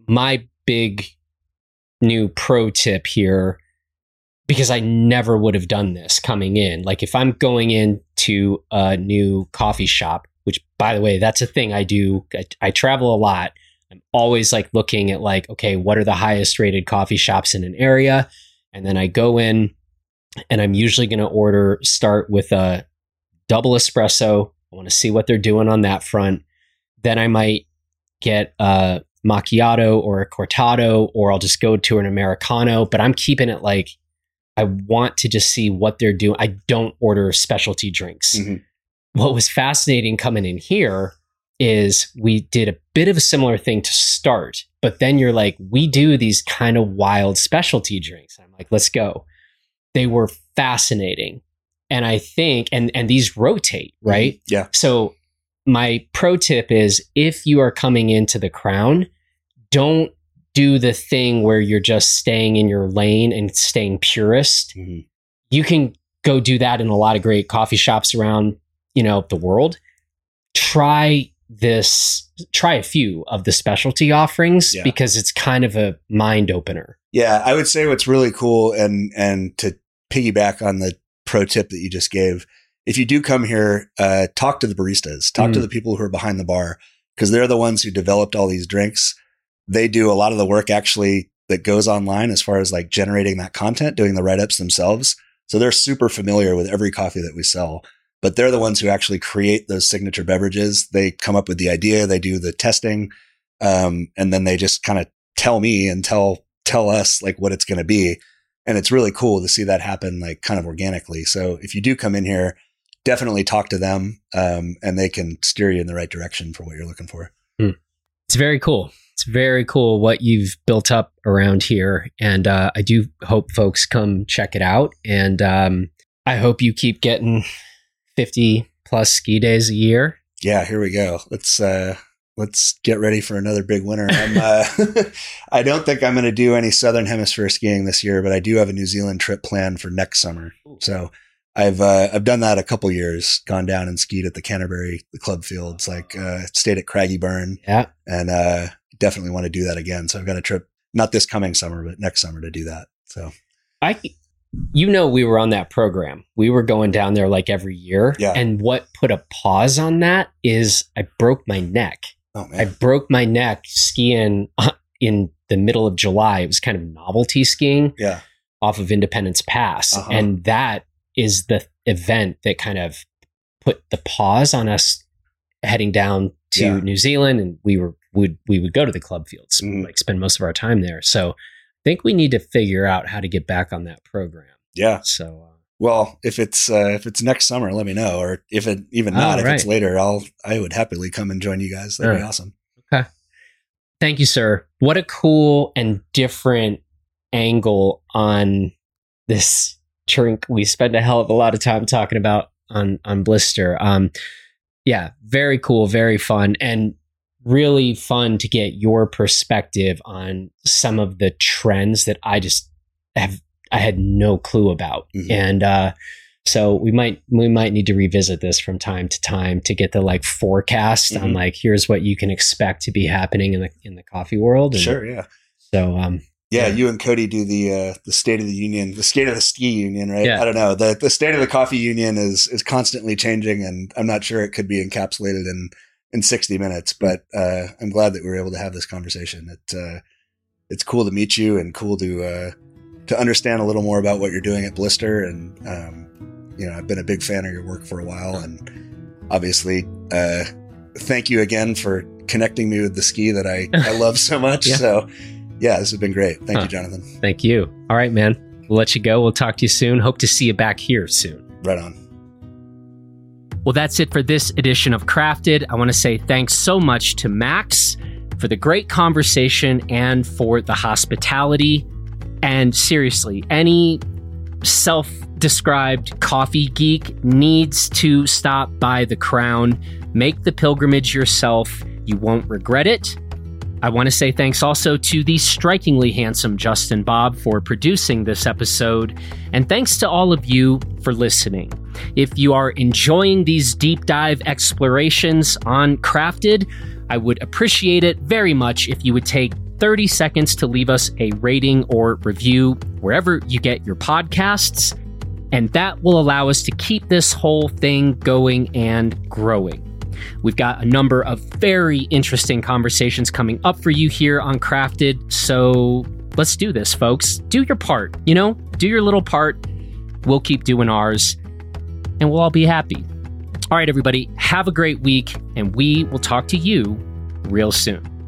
my big new pro tip here, because I never would have done this coming in. Like if I'm going into a new coffee shop, which by the way, that's a thing I do. I, I travel a lot. I'm always like looking at like, okay, what are the highest rated coffee shops in an area? And then I go in and I'm usually going to order, start with a double espresso. I want to see what they're doing on that front. Then I might get a macchiato or a cortado, or I'll just go to an Americano, but I'm keeping it like I want to just see what they're doing. I don't order specialty drinks. Mm-hmm. What was fascinating coming in here is we did a bit of a similar thing to start, but then you're like, we do these kind of wild specialty drinks. I'm like, let's go. They were fascinating and I think and and these rotate, mm-hmm. right? Yeah. So my pro tip is if you are coming into the crown, don't do the thing where you're just staying in your lane and staying purist. Mm-hmm. You can go do that in a lot of great coffee shops around, you know, the world. Try this try a few of the specialty offerings yeah. because it's kind of a mind opener. Yeah, I would say what's really cool and and to piggyback on the pro tip that you just gave. If you do come here, uh, talk to the baristas, talk mm. to the people who are behind the bar, because they're the ones who developed all these drinks. They do a lot of the work actually that goes online as far as like generating that content, doing the write ups themselves. So they're super familiar with every coffee that we sell, but they're the ones who actually create those signature beverages. They come up with the idea, they do the testing, um, and then they just kind of tell me and tell tell us like what it's going to be and it's really cool to see that happen like kind of organically. So if you do come in here, definitely talk to them um, and they can steer you in the right direction for what you're looking for. Mm. It's very cool. It's very cool what you've built up around here. And uh, I do hope folks come check it out. And um, I hope you keep getting 50 plus ski days a year. Yeah, here we go. Let's uh, let's get ready for another big winter. Uh, I don't think I'm going to do any Southern Hemisphere skiing this year, but I do have a New Zealand trip planned for next summer. So I've uh, I've done that a couple years, gone down and skied at the Canterbury the club fields, like uh, stayed at Craigieburn, yeah, and uh, definitely want to do that again. So I've got a trip, not this coming summer, but next summer to do that. So I you know we were on that program we were going down there like every year yeah. and what put a pause on that is i broke my neck Oh, I broke my neck skiing in the middle of July. It was kind of novelty skiing yeah. off of Independence Pass. Uh-huh. And that is the event that kind of put the pause on us heading down to yeah. New Zealand. And we were would we would go to the club fields, Mhm. like spend most of our time there. So I think we need to figure out how to get back on that program. Yeah. So uh, Well, if it's uh, if it's next summer, let me know. Or if it even Oh, not, if it's later, I'll I would happily come and join you guys. That'd be awesome. Okay, thank you, sir. What a cool and different angle on this drink we spend a hell of a lot of time talking about on on blister um yeah very cool very fun and really fun to get your perspective on some of the trends that i just have i had no clue about Mhm. and uh so we might we might need to revisit this from time to time to get the like forecast on Mhm. like here's what you can expect to be happening in the in the coffee world and Sure. Yeah. so um Yeah, Yeah. you and Cody do the uh, the State of the Union, the State of the Ski Union, right? Yeah. I don't know. the The State of the Coffee Union is is constantly changing, and I'm not sure it could be encapsulated in in 60 minutes. But uh, I'm glad that we were able to have this conversation. It uh, it's cool to meet you, and cool to uh, to understand a little more about what you're doing at Blister. And um, you know, I've been a big fan of your work for a while, and obviously, uh, thank you again for connecting me with the ski that I I love so much. Yeah. So. Yeah, this has been great. Thank Huh. you, Jonathan. Thank you. All right, man. We'll let you go. We'll talk to you soon. Hope to see you back here soon. Right on. Well, that's it for this edition of Crafted. I want to say thanks so much to Max for the great conversation and for the hospitality. And seriously, any self described coffee geek needs to stop by the crown. Make the pilgrimage yourself. You won't regret it. I want to say thanks also to the strikingly handsome Justin Bob for producing this episode. And thanks to all of you for listening. If you are enjoying these deep dive explorations on Crafted, I would appreciate it very much if you would take 30 seconds to leave us a rating or review wherever you get your podcasts. And that will allow us to keep this whole thing going and growing. We've got a number of very interesting conversations coming up for you here on Crafted. So let's do this, folks. Do your part, you know, do your little part. We'll keep doing ours and we'll all be happy. All right, everybody, have a great week, and we will talk to you real soon.